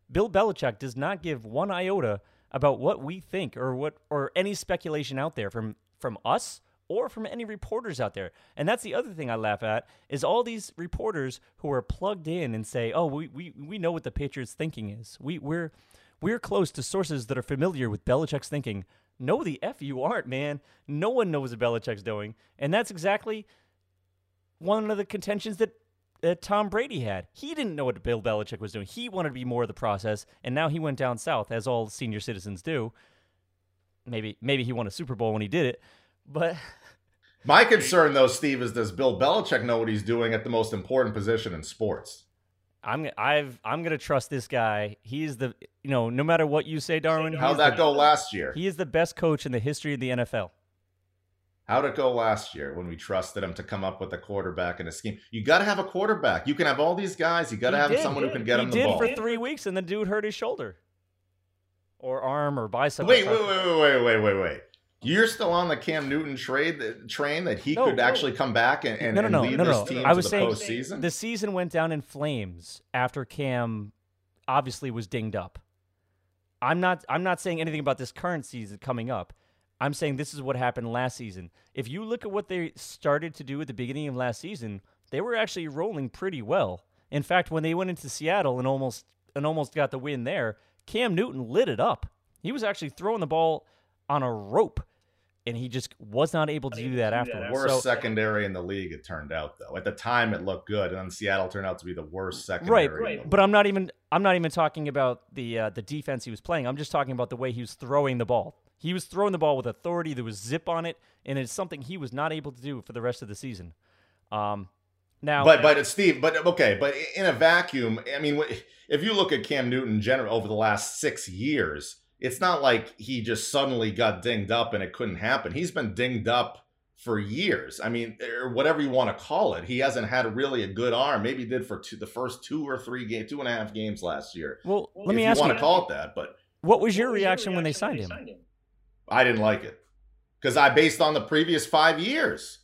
Bill Belichick does not give one iota about what we think or what or any speculation out there from from us or from any reporters out there. And that's the other thing I laugh at is all these reporters who are plugged in and say, "Oh, we we, we know what the Patriots thinking is. We we're we're close to sources that are familiar with Belichick's thinking." No, the f you aren't, man. No one knows what Belichick's doing, and that's exactly one of the contentions that Tom Brady had. He didn't know what Bill Belichick was doing. He wanted to be more of the process, and now he went down south, as all senior citizens do. Maybe maybe he won a Super Bowl when he did it, but my concern though, Steve, is does Bill Belichick know what he's doing at the most important position in sports? I'm I've I'm gonna trust this guy. He's the you know no matter what you say, Darwin. How'd that the, go last year? He is the best coach in the history of the NFL. How'd it go last year when we trusted him to come up with a quarterback and a scheme? You got to have a quarterback. You can have all these guys. You got to have did. someone who can get he him the ball. He did for three weeks, and the dude hurt his shoulder, or arm, or bicep. Wait, wait, wait, wait, wait, wait, wait. You're still on the Cam Newton trade that, train that he no, could no. actually come back and, and, no, no, no, and lead no, this no. team I was to the saying postseason? The season went down in flames after Cam obviously was dinged up. I'm not I'm not saying anything about this current season coming up. I'm saying this is what happened last season. If you look at what they started to do at the beginning of last season, they were actually rolling pretty well. In fact, when they went into Seattle and almost and almost got the win there, Cam Newton lit it up. He was actually throwing the ball on a rope, and he just was not able to do that afterwards. Worst so, secondary in the league, it turned out though. At the time, it looked good, and then Seattle turned out to be the worst secondary. Right, right. But I'm not even I'm not even talking about the uh, the defense he was playing. I'm just talking about the way he was throwing the ball. He was throwing the ball with authority. There was zip on it, and it's something he was not able to do for the rest of the season. Um, now, but but Steve, but okay, but in a vacuum, I mean, if you look at Cam Newton in general over the last six years, it's not like he just suddenly got dinged up and it couldn't happen. He's been dinged up for years. I mean, or whatever you want to call it. He hasn't had really a good arm. Maybe he did for two, the first two or three games, two and a half games last year. Well, let me ask you. Want to call it that? But what was your, reaction, when they signed him? I didn't like it because I based on the previous five years.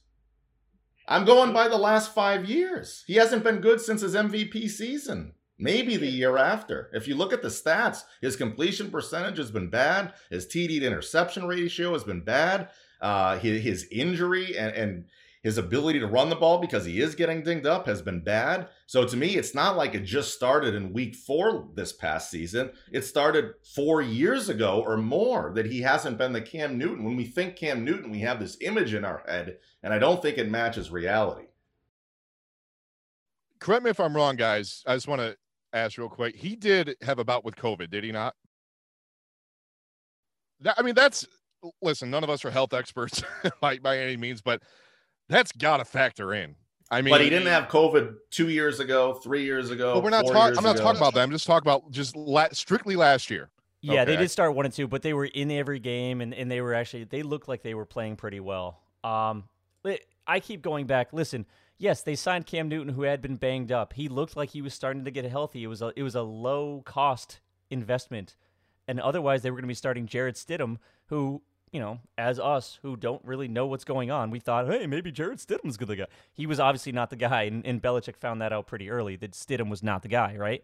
I'm going by the last five years. He hasn't been good since his MVP season. Maybe the year after. If you look at the stats, his completion percentage has been bad. His TD to interception ratio has been bad. Uh, his, his injury and, and his ability to run the ball because he is getting dinged up has been bad. So to me, it's not like it just started in week four this past season. It started four years ago or more that he hasn't been the Cam Newton. When we think Cam Newton, we have this image in our head, and I don't think it matches reality. Correct me if I'm wrong, guys. I just want to ask real quick. He did have a bout with COVID, did he not? That, I mean, that's listen. None of us are health experts [LAUGHS] by by any means, but that's got to factor in. I mean, but he didn't have COVID two years ago, three years ago. But we're not talking. I'm not ago. talking about that. I'm just talking about just la- strictly last year. Yeah, okay. they did start one and two, but they were in every game, and, and they were actually they looked like they were playing pretty well. Um, I keep going back. Listen, yes, they signed Cam Newton, who had been banged up. He looked like he was starting to get healthy. It was a it was a low cost investment, and otherwise they were going to be starting Jarrett Stidham, who you know, as us who don't really know what's going on, we thought, hey, maybe Jarrett Stidham's the guy. He was obviously not the guy, and, and Belichick found that out pretty early that Stidham was not the guy, right?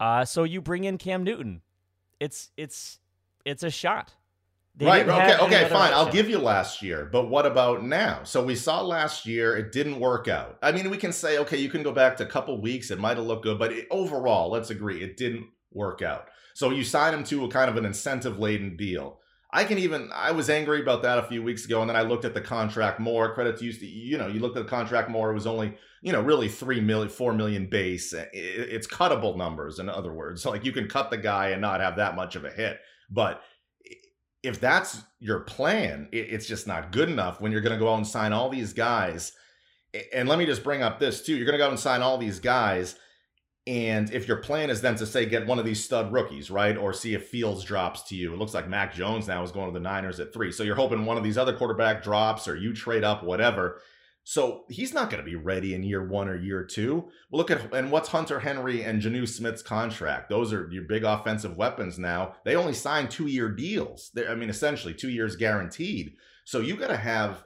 Uh, so you bring in Cam Newton. It's it's it's a shot. They right. Okay. Okay. Fine. I'll give you last year, but what about now? So we saw last year it didn't work out. I mean, we can say, okay, you can go back to a couple weeks. It might have looked good, but it, overall, let's agree, it didn't work out. So you sign him to a kind of an incentive laden deal. I can even I was angry about that a few weeks ago, and then I looked at the contract more. Credit to you, you know, you looked at the contract more. It was only you know really three million, four million base. It's cuttable numbers, in other words. So like you can cut the guy and not have that much of a hit. But if that's your plan, it's just not good enough when you're going to go out and sign all these guys. And let me just bring up this too: you're going to go out and sign all these guys And if your plan is then to say get one of these stud rookies, right, or see if Fields drops to you, it looks like Mac Jones now is going to the Niners at three. So you're hoping one of these other quarterback drops, or you trade up, whatever. So he's not going to be ready in year one or year two. Look at and what's Hunter Henry and Jonnu Smith's contract? Those are your big offensive weapons now. They only signed two year deals. They're, I mean, essentially two years guaranteed. So you got to have,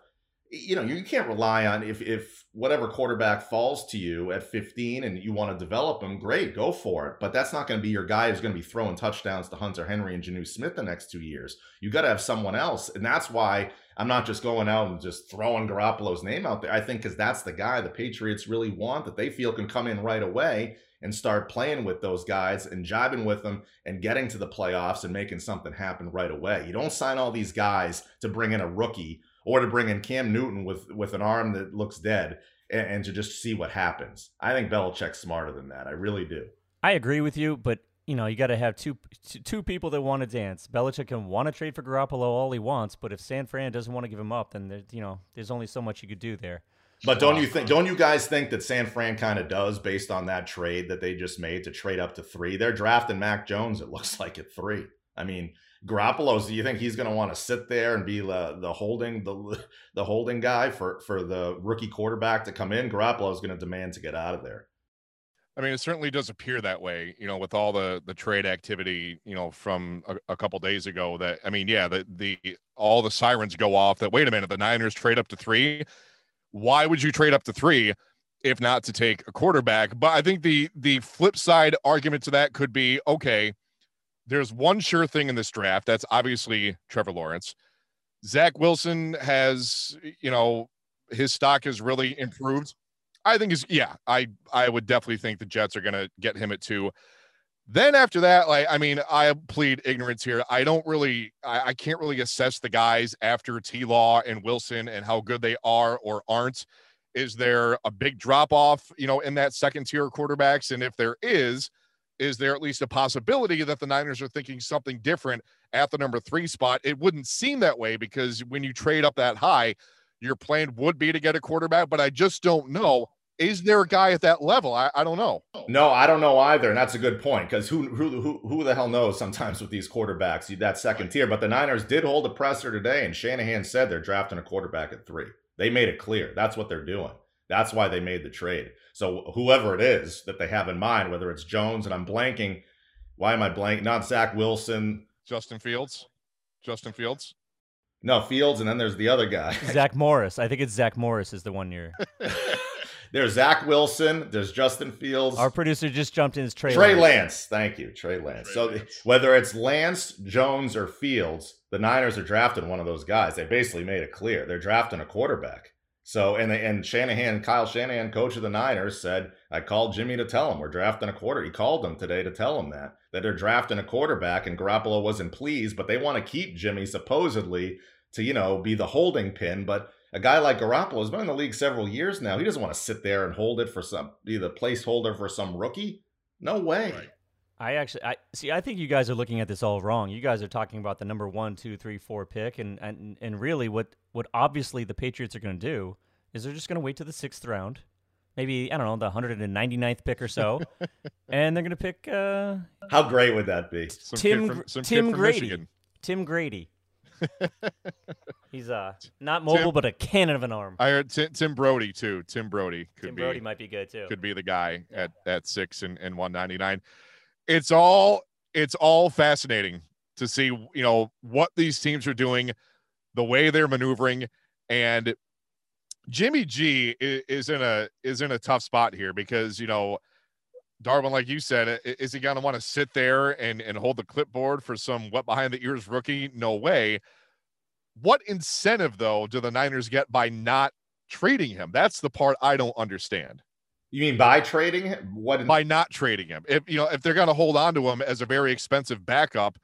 you know, you can't rely on if if whatever quarterback falls to you at 15 and you want to develop him, great, go for it. But that's not going to be your guy who's going to be throwing touchdowns to Hunter Henry and Jonnu Smith the next two years. You got to have someone else, and that's why I'm not just going out and just throwing Garoppolo's name out there. I think because that's the guy the Patriots really want that they feel can come in right away and start playing with those guys and jiving with them and getting to the playoffs and making something happen right away. You don't sign all these guys to bring in a rookie or to bring in Cam Newton with with an arm that looks dead and, and to just see what happens. I think Belichick's smarter than that. I really do. I agree with you, but you know, you got to have two two people that want to dance. Belichick can want to trade for Garoppolo all he wants, but if San Fran doesn't want to give him up, then there's you know, there's only so much you could do there. But don't you think? Don't you guys think that San Fran kind of does based on that trade that they just made to trade up to three? They're drafting Mac Jones. It looks [LAUGHS] like at three. I mean, Garoppolo's. Do you think he's going to want to sit there and be the, the holding the the holding guy for for the rookie quarterback to come in? Garoppolo is going to demand to get out of there. I mean, it certainly does appear that way, you know, with all the the trade activity, you know, from a, a couple days ago. That I mean, yeah, the the all the sirens go off. That wait a minute, the Niners trade up to three. Why would you trade up to three if not to take a quarterback? But I think the the flip side argument to that could be okay. There's one sure thing in this draft. That's obviously Trevor Lawrence. Zach Wilson has, you know, his stock has really improved I think is yeah, I I would definitely think the Jets are gonna get him at two. Then after that, like I mean, I plead ignorance here. I don't really, I, I can't really assess the guys after T Law and Wilson and how good they are or aren't. Is there a big drop off, you know, in that second tier quarterbacks? And if there is, is there at least a possibility that the Niners are thinking something different at the number three spot? It wouldn't seem that way because when you trade up that high, your plan would be to get a quarterback, but I just don't know is there a guy at that level? I, I don't know. No, I don't know either, and that's a good point because who, who who who the hell knows sometimes with these quarterbacks that second tier. But the Niners did hold a presser today, and Shanahan said they're drafting a quarterback at three. They made it clear that's what they're doing. That's why they made the trade. So whoever it is that they have in mind, whether it's Jones and I'm blanking, why am I blank? Not Zach Wilson, Justin Fields, Justin Fields. No, Fields, and then there's the other guy. [LAUGHS] Zach Morris. I think it's Zach Morris is the one you're. [LAUGHS] There's Zach Wilson. There's Justin Fields. Our producer just jumped in. Is Trey, Trey Lance. Lance. Thank you, Trey Lance. Trey so Lance. whether it's Lance, Jones, or Fields, the Niners are drafting one of those guys. They basically made it clear they're drafting a quarterback. So and they, and Shanahan, Kyle Shanahan, coach of the Niners, said I called Jimmy to tell him we're drafting a quarter. He called him today to tell him that that they're drafting a quarterback, and Garoppolo wasn't pleased, but they want to keep Jimmy supposedly to you know be the holding pin, but a guy like Garoppolo has been in the league several years now. He doesn't want to sit there and hold it for some be the placeholder for some rookie. No way. Right. I actually, I see. I think you guys are looking at this all wrong. You guys are talking about the number one, two, three, four pick, and and and really, what what obviously the Patriots are going to do is they're just going to wait to the sixth round, maybe I don't know the 199th pick or so, [LAUGHS] and they're going to pick. Uh, How great would that be? Some Tim from, Tim Grady. Michigan. Tim Grady. [LAUGHS] He's uh not mobile, Tim, but a cannon of an arm. I heard Tim, Tim Brody too. Tim Brody could Tim be, Brody might be good too. Could be the guy yeah. at at six and, and one ninety nine. It's all it's all fascinating to see you know what these teams are doing, the way they're maneuvering, and Jimmy G is in a is in a tough spot here because you know Darwin, like you said, is he going to want to sit there and, and hold the clipboard for some wet behind the ears rookie? No way. What incentive, though, do the Niners get by not trading him? That's the part I don't understand. You mean by trading him? What by not trading him? If you know if they're going to hold on to him as a very expensive backup,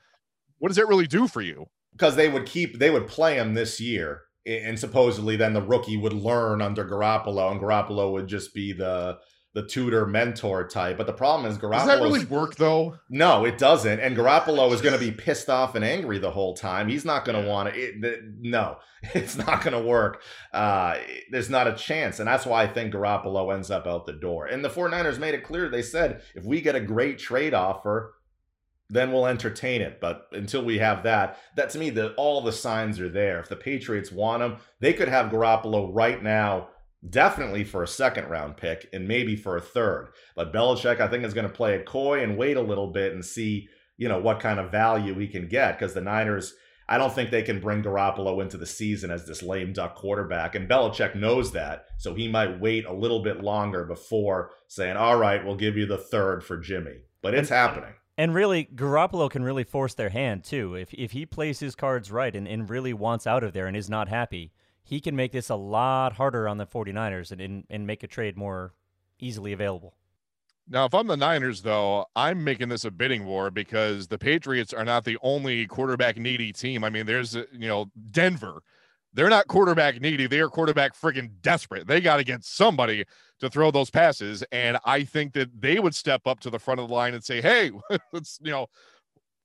what does it really do for you? Because they would keep they would play him this year, and supposedly then the rookie would learn under Garoppolo, and Garoppolo would just be the the tutor mentor type. But the problem is Garoppolo. Does that really work though? No, it doesn't. And Garoppolo is going to be pissed off and angry the whole time. He's not going to want to. No, [LAUGHS] it's not going to work. Uh, there's not a chance. And that's why I think Garoppolo ends up out the door. And the 49ers made it clear. They said if we get a great trade offer, then we'll entertain it. But until we have that, that to me, the, all the signs are there. If the Patriots want him, they could have Garoppolo right now definitely for a second round pick and maybe for a third. But Belichick, I think, is going to play it coy and wait a little bit and see, you know, what kind of value he can get because the Niners. I don't think they can bring Garoppolo into the season as this lame duck quarterback. And Belichick knows that. So he might wait a little bit longer before saying, all right, we'll give you the third for Jimmy. But it's happening. And really, Garoppolo can really force their hand, too. If, if he plays his cards right and, and really wants out of there and is not happy, he can make this a lot harder on the 49ers and, and, and make a trade more easily available. Now, if I'm the Niners, though, I'm making this a bidding war because the Patriots are not the only quarterback needy team. I mean, there's, uh, you know, Denver. They're not quarterback needy. They are quarterback freaking desperate. They got to get somebody to throw those passes. And I think that they would step up to the front of the line and say, hey, [LAUGHS] let's, you know,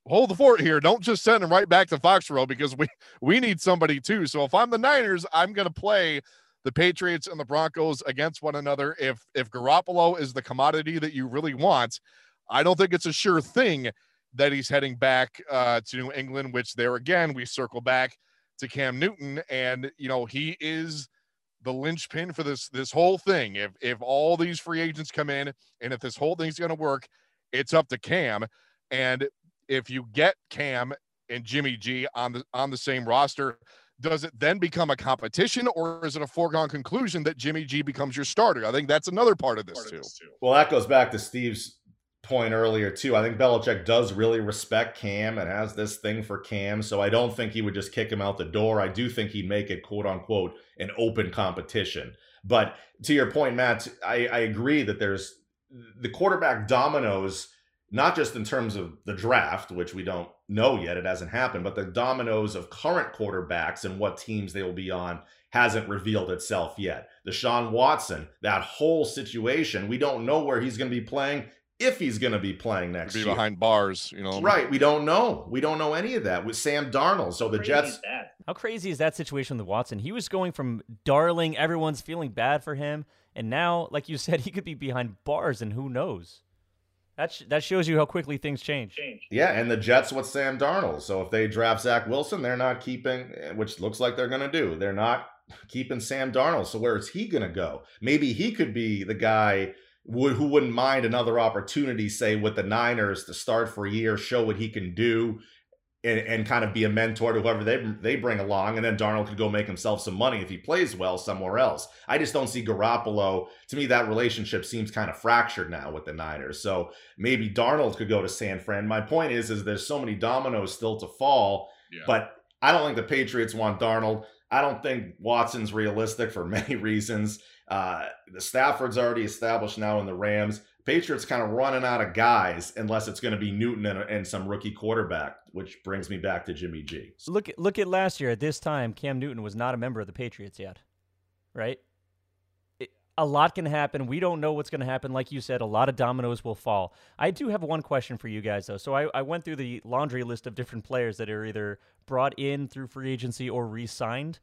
hold the fort here. Don't just send him right back to Foxborough because we we need somebody too. So if I'm the Niners, I'm going to play the Patriots and the Broncos against one another. If if Garoppolo is the commodity that you really want, I don't think it's a sure thing that he's heading back uh, to New England. Which there again, we circle back to Cam Newton, and you know he is the linchpin for this this whole thing. If if all these free agents come in, and if this whole thing's going to work, it's up to Cam. And if you get Cam and Jimmy G on the on the same roster, does it then become a competition or is it a foregone conclusion that Jimmy G becomes your starter? I think that's another part of this, part too. Of this too. Well, that goes back to Steve's point earlier too. I think Belichick does really respect Cam and has this thing for Cam, so I don't think he would just kick him out the door. I do think he'd make it quote unquote an open competition. But to your point, Matt, I, I agree that there's the quarterback dominoes not just in terms of the draft, which we don't know yet, it hasn't happened, but the dominoes of current quarterbacks and what teams they will be on hasn't revealed itself yet. Deshaun Watson, that whole situation, we don't know where he's going to be playing, if he's going to be playing next be year. behind bars, you know. Right, we don't know. We don't know any of that with Sam Darnold. So the Jets. How crazy is that situation with Watson? He was going from darling, everyone's feeling bad for him, and now, like you said, [LAUGHS] he could be behind bars, and who knows? That sh- that shows you how quickly things change. Yeah, and the Jets with Sam Darnold. So if they draft Zach Wilson, they're not keeping, eh, which looks like they're going to do. They're not keeping Sam Darnold. So where is he going to go? Maybe he could be the guy who wouldn't mind another opportunity, say with the Niners, to start for a year, show what he can do, and, and kind of be a mentor to whoever they they bring along, and then Darnold could go make himself some money if he plays well somewhere else. I just don't see Garoppolo. To me, that relationship seems kind of fractured now with the Niners. So maybe Darnold could go to San Fran. My point is, is there's so many dominoes still to fall, yeah. but I don't think the Patriots want Darnold. I don't think Watson's realistic for [LAUGHS] many reasons. Uh, the Stafford's already established now in the Rams. Patriots kind of running out of guys unless it's going to be Newton and, and, some rookie quarterback, which brings me back to Jimmy G. Look at look at last year at this time, Cam Newton was not a member of the Patriots yet, right? It, a lot can happen. We don't know what's going to happen. Like you said, a lot of dominoes will fall. I do have one question for you guys though. So I, I went through the laundry list of different players that are either brought in through free agency or re-signed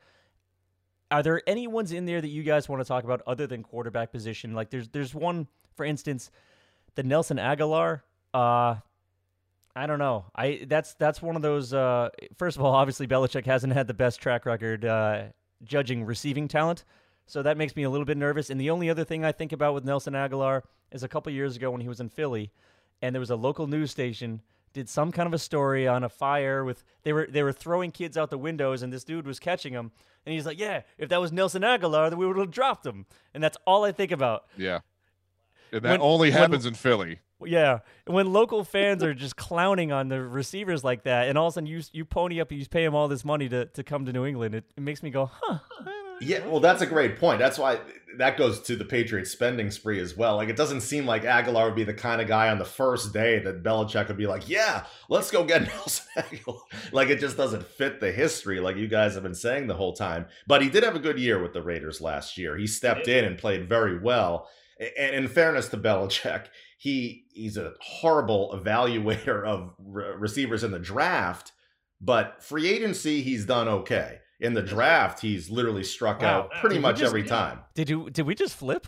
are there any ones in there that you guys want to talk about other than quarterback position? Like there's there's one for instance, the Nelson Agholor, Uh, I don't know. I that's that's one of those. Uh, first of all, obviously Belichick hasn't had the best track record uh, judging receiving talent, so that makes me a little bit nervous. And the only other thing I think about with Nelson Agholor is a couple years ago when he was in Philly, and there was a local news station did some kind of a story on a fire with they were they were throwing kids out the windows and this dude was catching them and he's like yeah if that was Nelson Aguilar then we would have dropped him and that's all I think about yeah and that when, only happens when, in Philly. Yeah, when local fans are just clowning on the receivers like that, and all of a sudden you you pony up and you pay them all this money to, to come to New England, it, it makes me go, huh. Yeah, well, that's a great point. That's why that goes to the Patriots spending spree as well. Like, it doesn't seem like Agholor would be the kind of guy on the first day that Belichick would be like, "Yeah, let's go get [LAUGHS] Nelson Agholor." like, it just doesn't fit the history, like you guys have been saying the whole time. But he did have a good year with the Raiders last year. He stepped in and played very well. And in fairness to Belichick, he he's a horrible evaluator of re- receivers in the draft, but free agency he's done okay. In the draft, he's literally struck Wow. out pretty Did much just- every time. Did you did we just flip?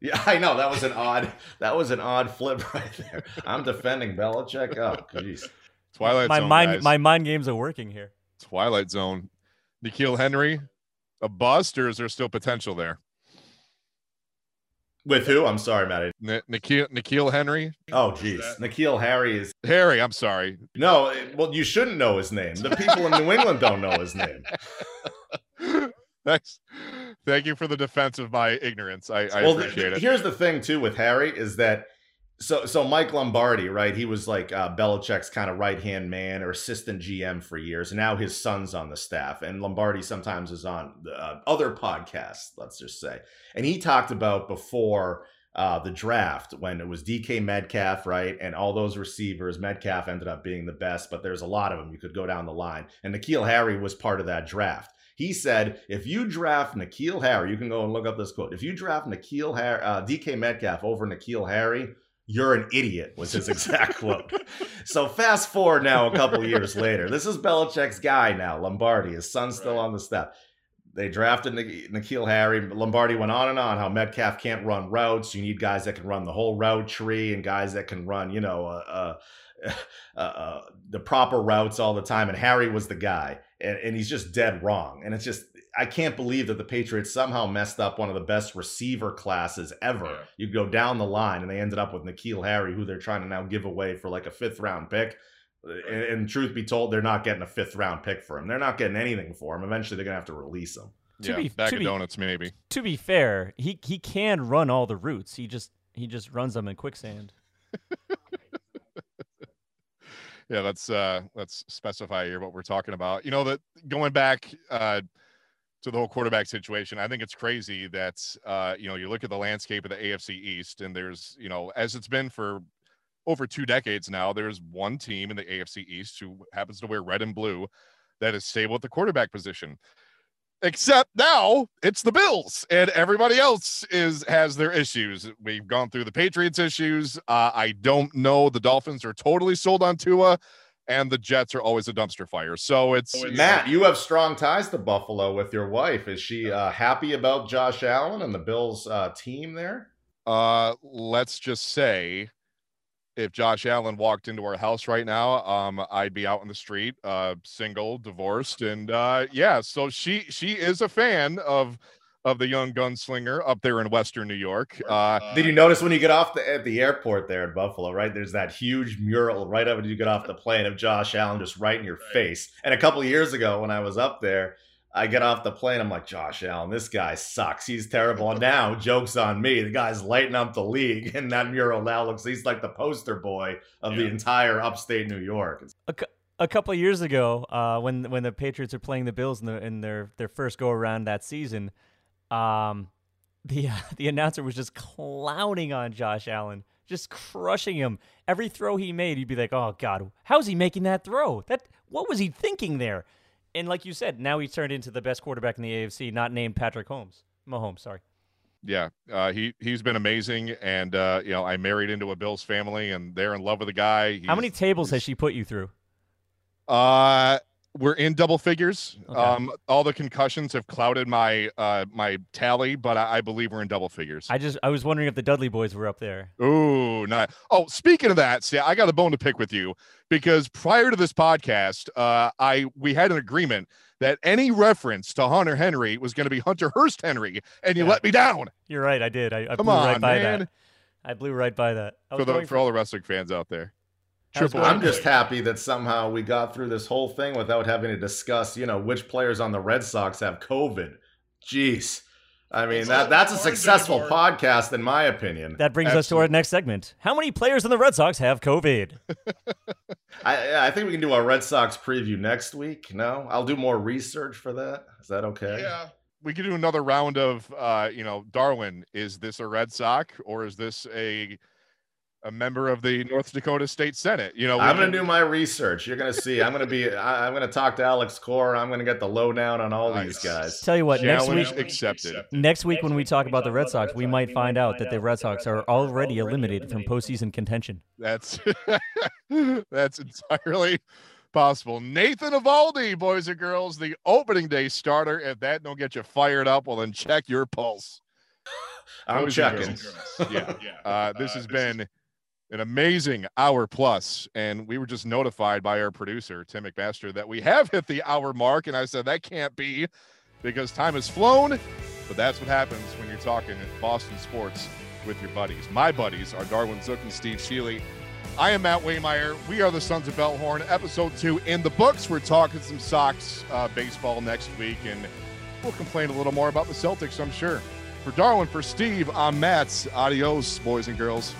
Yeah, I know that was an odd that was an odd flip [LAUGHS] right there. I'm defending Belichick. Oh, jeez. Twilight my Zone, mind guys. my mind games are working here. Twilight Zone. N'Keal Henry, a bust, or is there still potential there? With who? I'm sorry, Matt. N- N'Keal, N'Keal Henry? Oh, jeez. N'Keal Harry is Harry, I'm sorry. no. Well, you shouldn't know his name. The people in New England don't know his name. [LAUGHS] Thanks. Thank you for the defense of my ignorance. I, I well, appreciate it. Here's the thing too with Harry is that so so Mike Lombardi, right? He was like uh, Belichick's kind of right hand man or assistant GM for years, now his son's on the staff. And Lombardi sometimes is on uh, other podcasts, let's just say. And he talked about before uh, the draft when it was DK Metcalf, right, and all those receivers. Metcalf ended up being the best, but there's a lot of them. You could go down the line, and N'Keal Harry was part of that draft. He said, if you draft N'Keal Harry, you can go and look up this quote. If you draft N'Keal Harry, uh, DK Metcalf over N'Keal Harry, you're an idiot, was his exact [LAUGHS] quote. So fast forward now a couple years later. This is Belichick's guy now, Lombardi. His son's still on the staff. They drafted Nik- N'Keal Harry. Lombardi went on and on how Metcalf can't run routes. You need guys that can run the whole route tree and guys that can run, you know, uh, uh, [LAUGHS] uh, uh, the proper routes all the time. And Harry was the guy, and, and he's just dead wrong. And it's just, I can't believe that the Patriots somehow messed up one of the best receiver classes ever. Yeah. You go down the line, and they ended up with N'Keal Harry, who they're trying to now give away for like a fifth round pick. And, and truth be told, they're not getting a fifth round pick for him. They're not getting anything for him. Eventually, they're gonna have to release him. To yeah, be- bag to of be- donuts, maybe. To be fair, he he can run all the routes. He just he just runs them in quicksand. [LAUGHS] Yeah, let's uh let's specify here what we're talking about. You know that going back uh to the whole quarterback situation, I think it's crazy that uh you know you look at the landscape of the AFC East and there's you know as it's been for over two decades now, there's one team in the AFC East who happens to wear red and blue that is stable at the quarterback position. Except now it's the Bills and everybody else is has their issues. We've gone through the Patriots issues. Uh, I don't know. The Dolphins are totally sold on Tua, and the Jets are always a dumpster fire. So it's Matt, you have strong ties to Buffalo with your wife. Is she uh, happy about Josh Allen and the Bills uh, team there? uh, let's just say if Josh Allen walked into our house right now, um, I'd be out in the street, uh, single, divorced, and uh, yeah. So she she is a fan of of the young gunslinger up there in Western New York. Uh, Did you notice when you get off the at the airport there in Buffalo, right? There's that huge mural right up when you get off the plane of Josh Allen just right in your face. And a couple of years ago when I was up there, I get off the plane, I'm like, Josh Allen, this guy sucks. He's terrible. And [LAUGHS] now, joke's on me. The guy's lighting up the league, [LAUGHS] and that mural now looks he's like the poster boy of the entire upstate New York. It's- A, cou- a couple of years ago, uh, when when the Patriots were playing the Bills in, the, in their their first go around that season, um, the [LAUGHS] the announcer was just clowning on Josh Allen, just crushing him. Every throw he made, you'd be like, "Oh God, how's he making that throw? That what was he thinking there?" And like you said, now he turned into the best quarterback in the AFC, not named Patrick Holmes. Mahomes, sorry. yeah, uh, he he's been amazing, and uh, you know I married into a Bills family, and they're in love with the guy. How many tables has she put you through? Uh, we're in double figures. Okay. Um, all the concussions have clouded my uh my tally, but I, I believe we're in double figures. I just I was wondering if the Dudley boys were up there. Ooh, not. Oh, speaking of that, see, I got a bone to pick with you because prior to this podcast, uh, I we had an agreement that any reference to Hunter Henry was going to be Hunter Hearst Henry, and you Yeah. let me down. You're right, I did. I, I Come blew on, right by man. that. I blew right by that. For the going for all the wrestling fans out there. I was Triple going- I'm just happy that somehow we got through this whole thing without having to discuss, you know, which players on the Red Sox have COVID. Jeez. I mean, that that's a successful podcast in my opinion. That brings us to our next segment. How many players in the Red Sox have COVID? [LAUGHS] I I think we can do our Red Sox preview next week. No, I'll do more research for that. Is that okay? Yeah. We could do another round of uh, you know, Darwin, is this a Red Sox or is this a a member of the North Dakota State Senate. You know, I'm gonna do my research. You're gonna see. I'm gonna be. [LAUGHS] I, I'm gonna talk to Alex Cora. I'm gonna get the lowdown on all these guys. Tell you what, next week accepted. next week when we talk about the Red Sox, we might find out that the Red Sox are already eliminated from postseason contention. That's [LAUGHS] that's entirely possible. Nathan Eovaldi, boys and girls, the opening day starter. If that don't get you fired up, well then check your pulse. I'm Boys checking. Yeah, yeah. [LAUGHS] Uh, this has been an amazing hour plus, and we were just notified by our producer Tim McMaster that we have hit the hour mark, and I said that can't be because time has flown. But that's what happens when you're talking Boston sports with your buddies. My buddies are Darwin Zook and Steve Sheely. I am Matt Waymeyer. We are the Sons of Bellhorn, episode two in the books. We're talking some Sox uh, baseball next week, and we'll complain a little more about the Celtics, I'm sure. For Darwin, for Steve, I'm Matt's. Adios, boys and girls.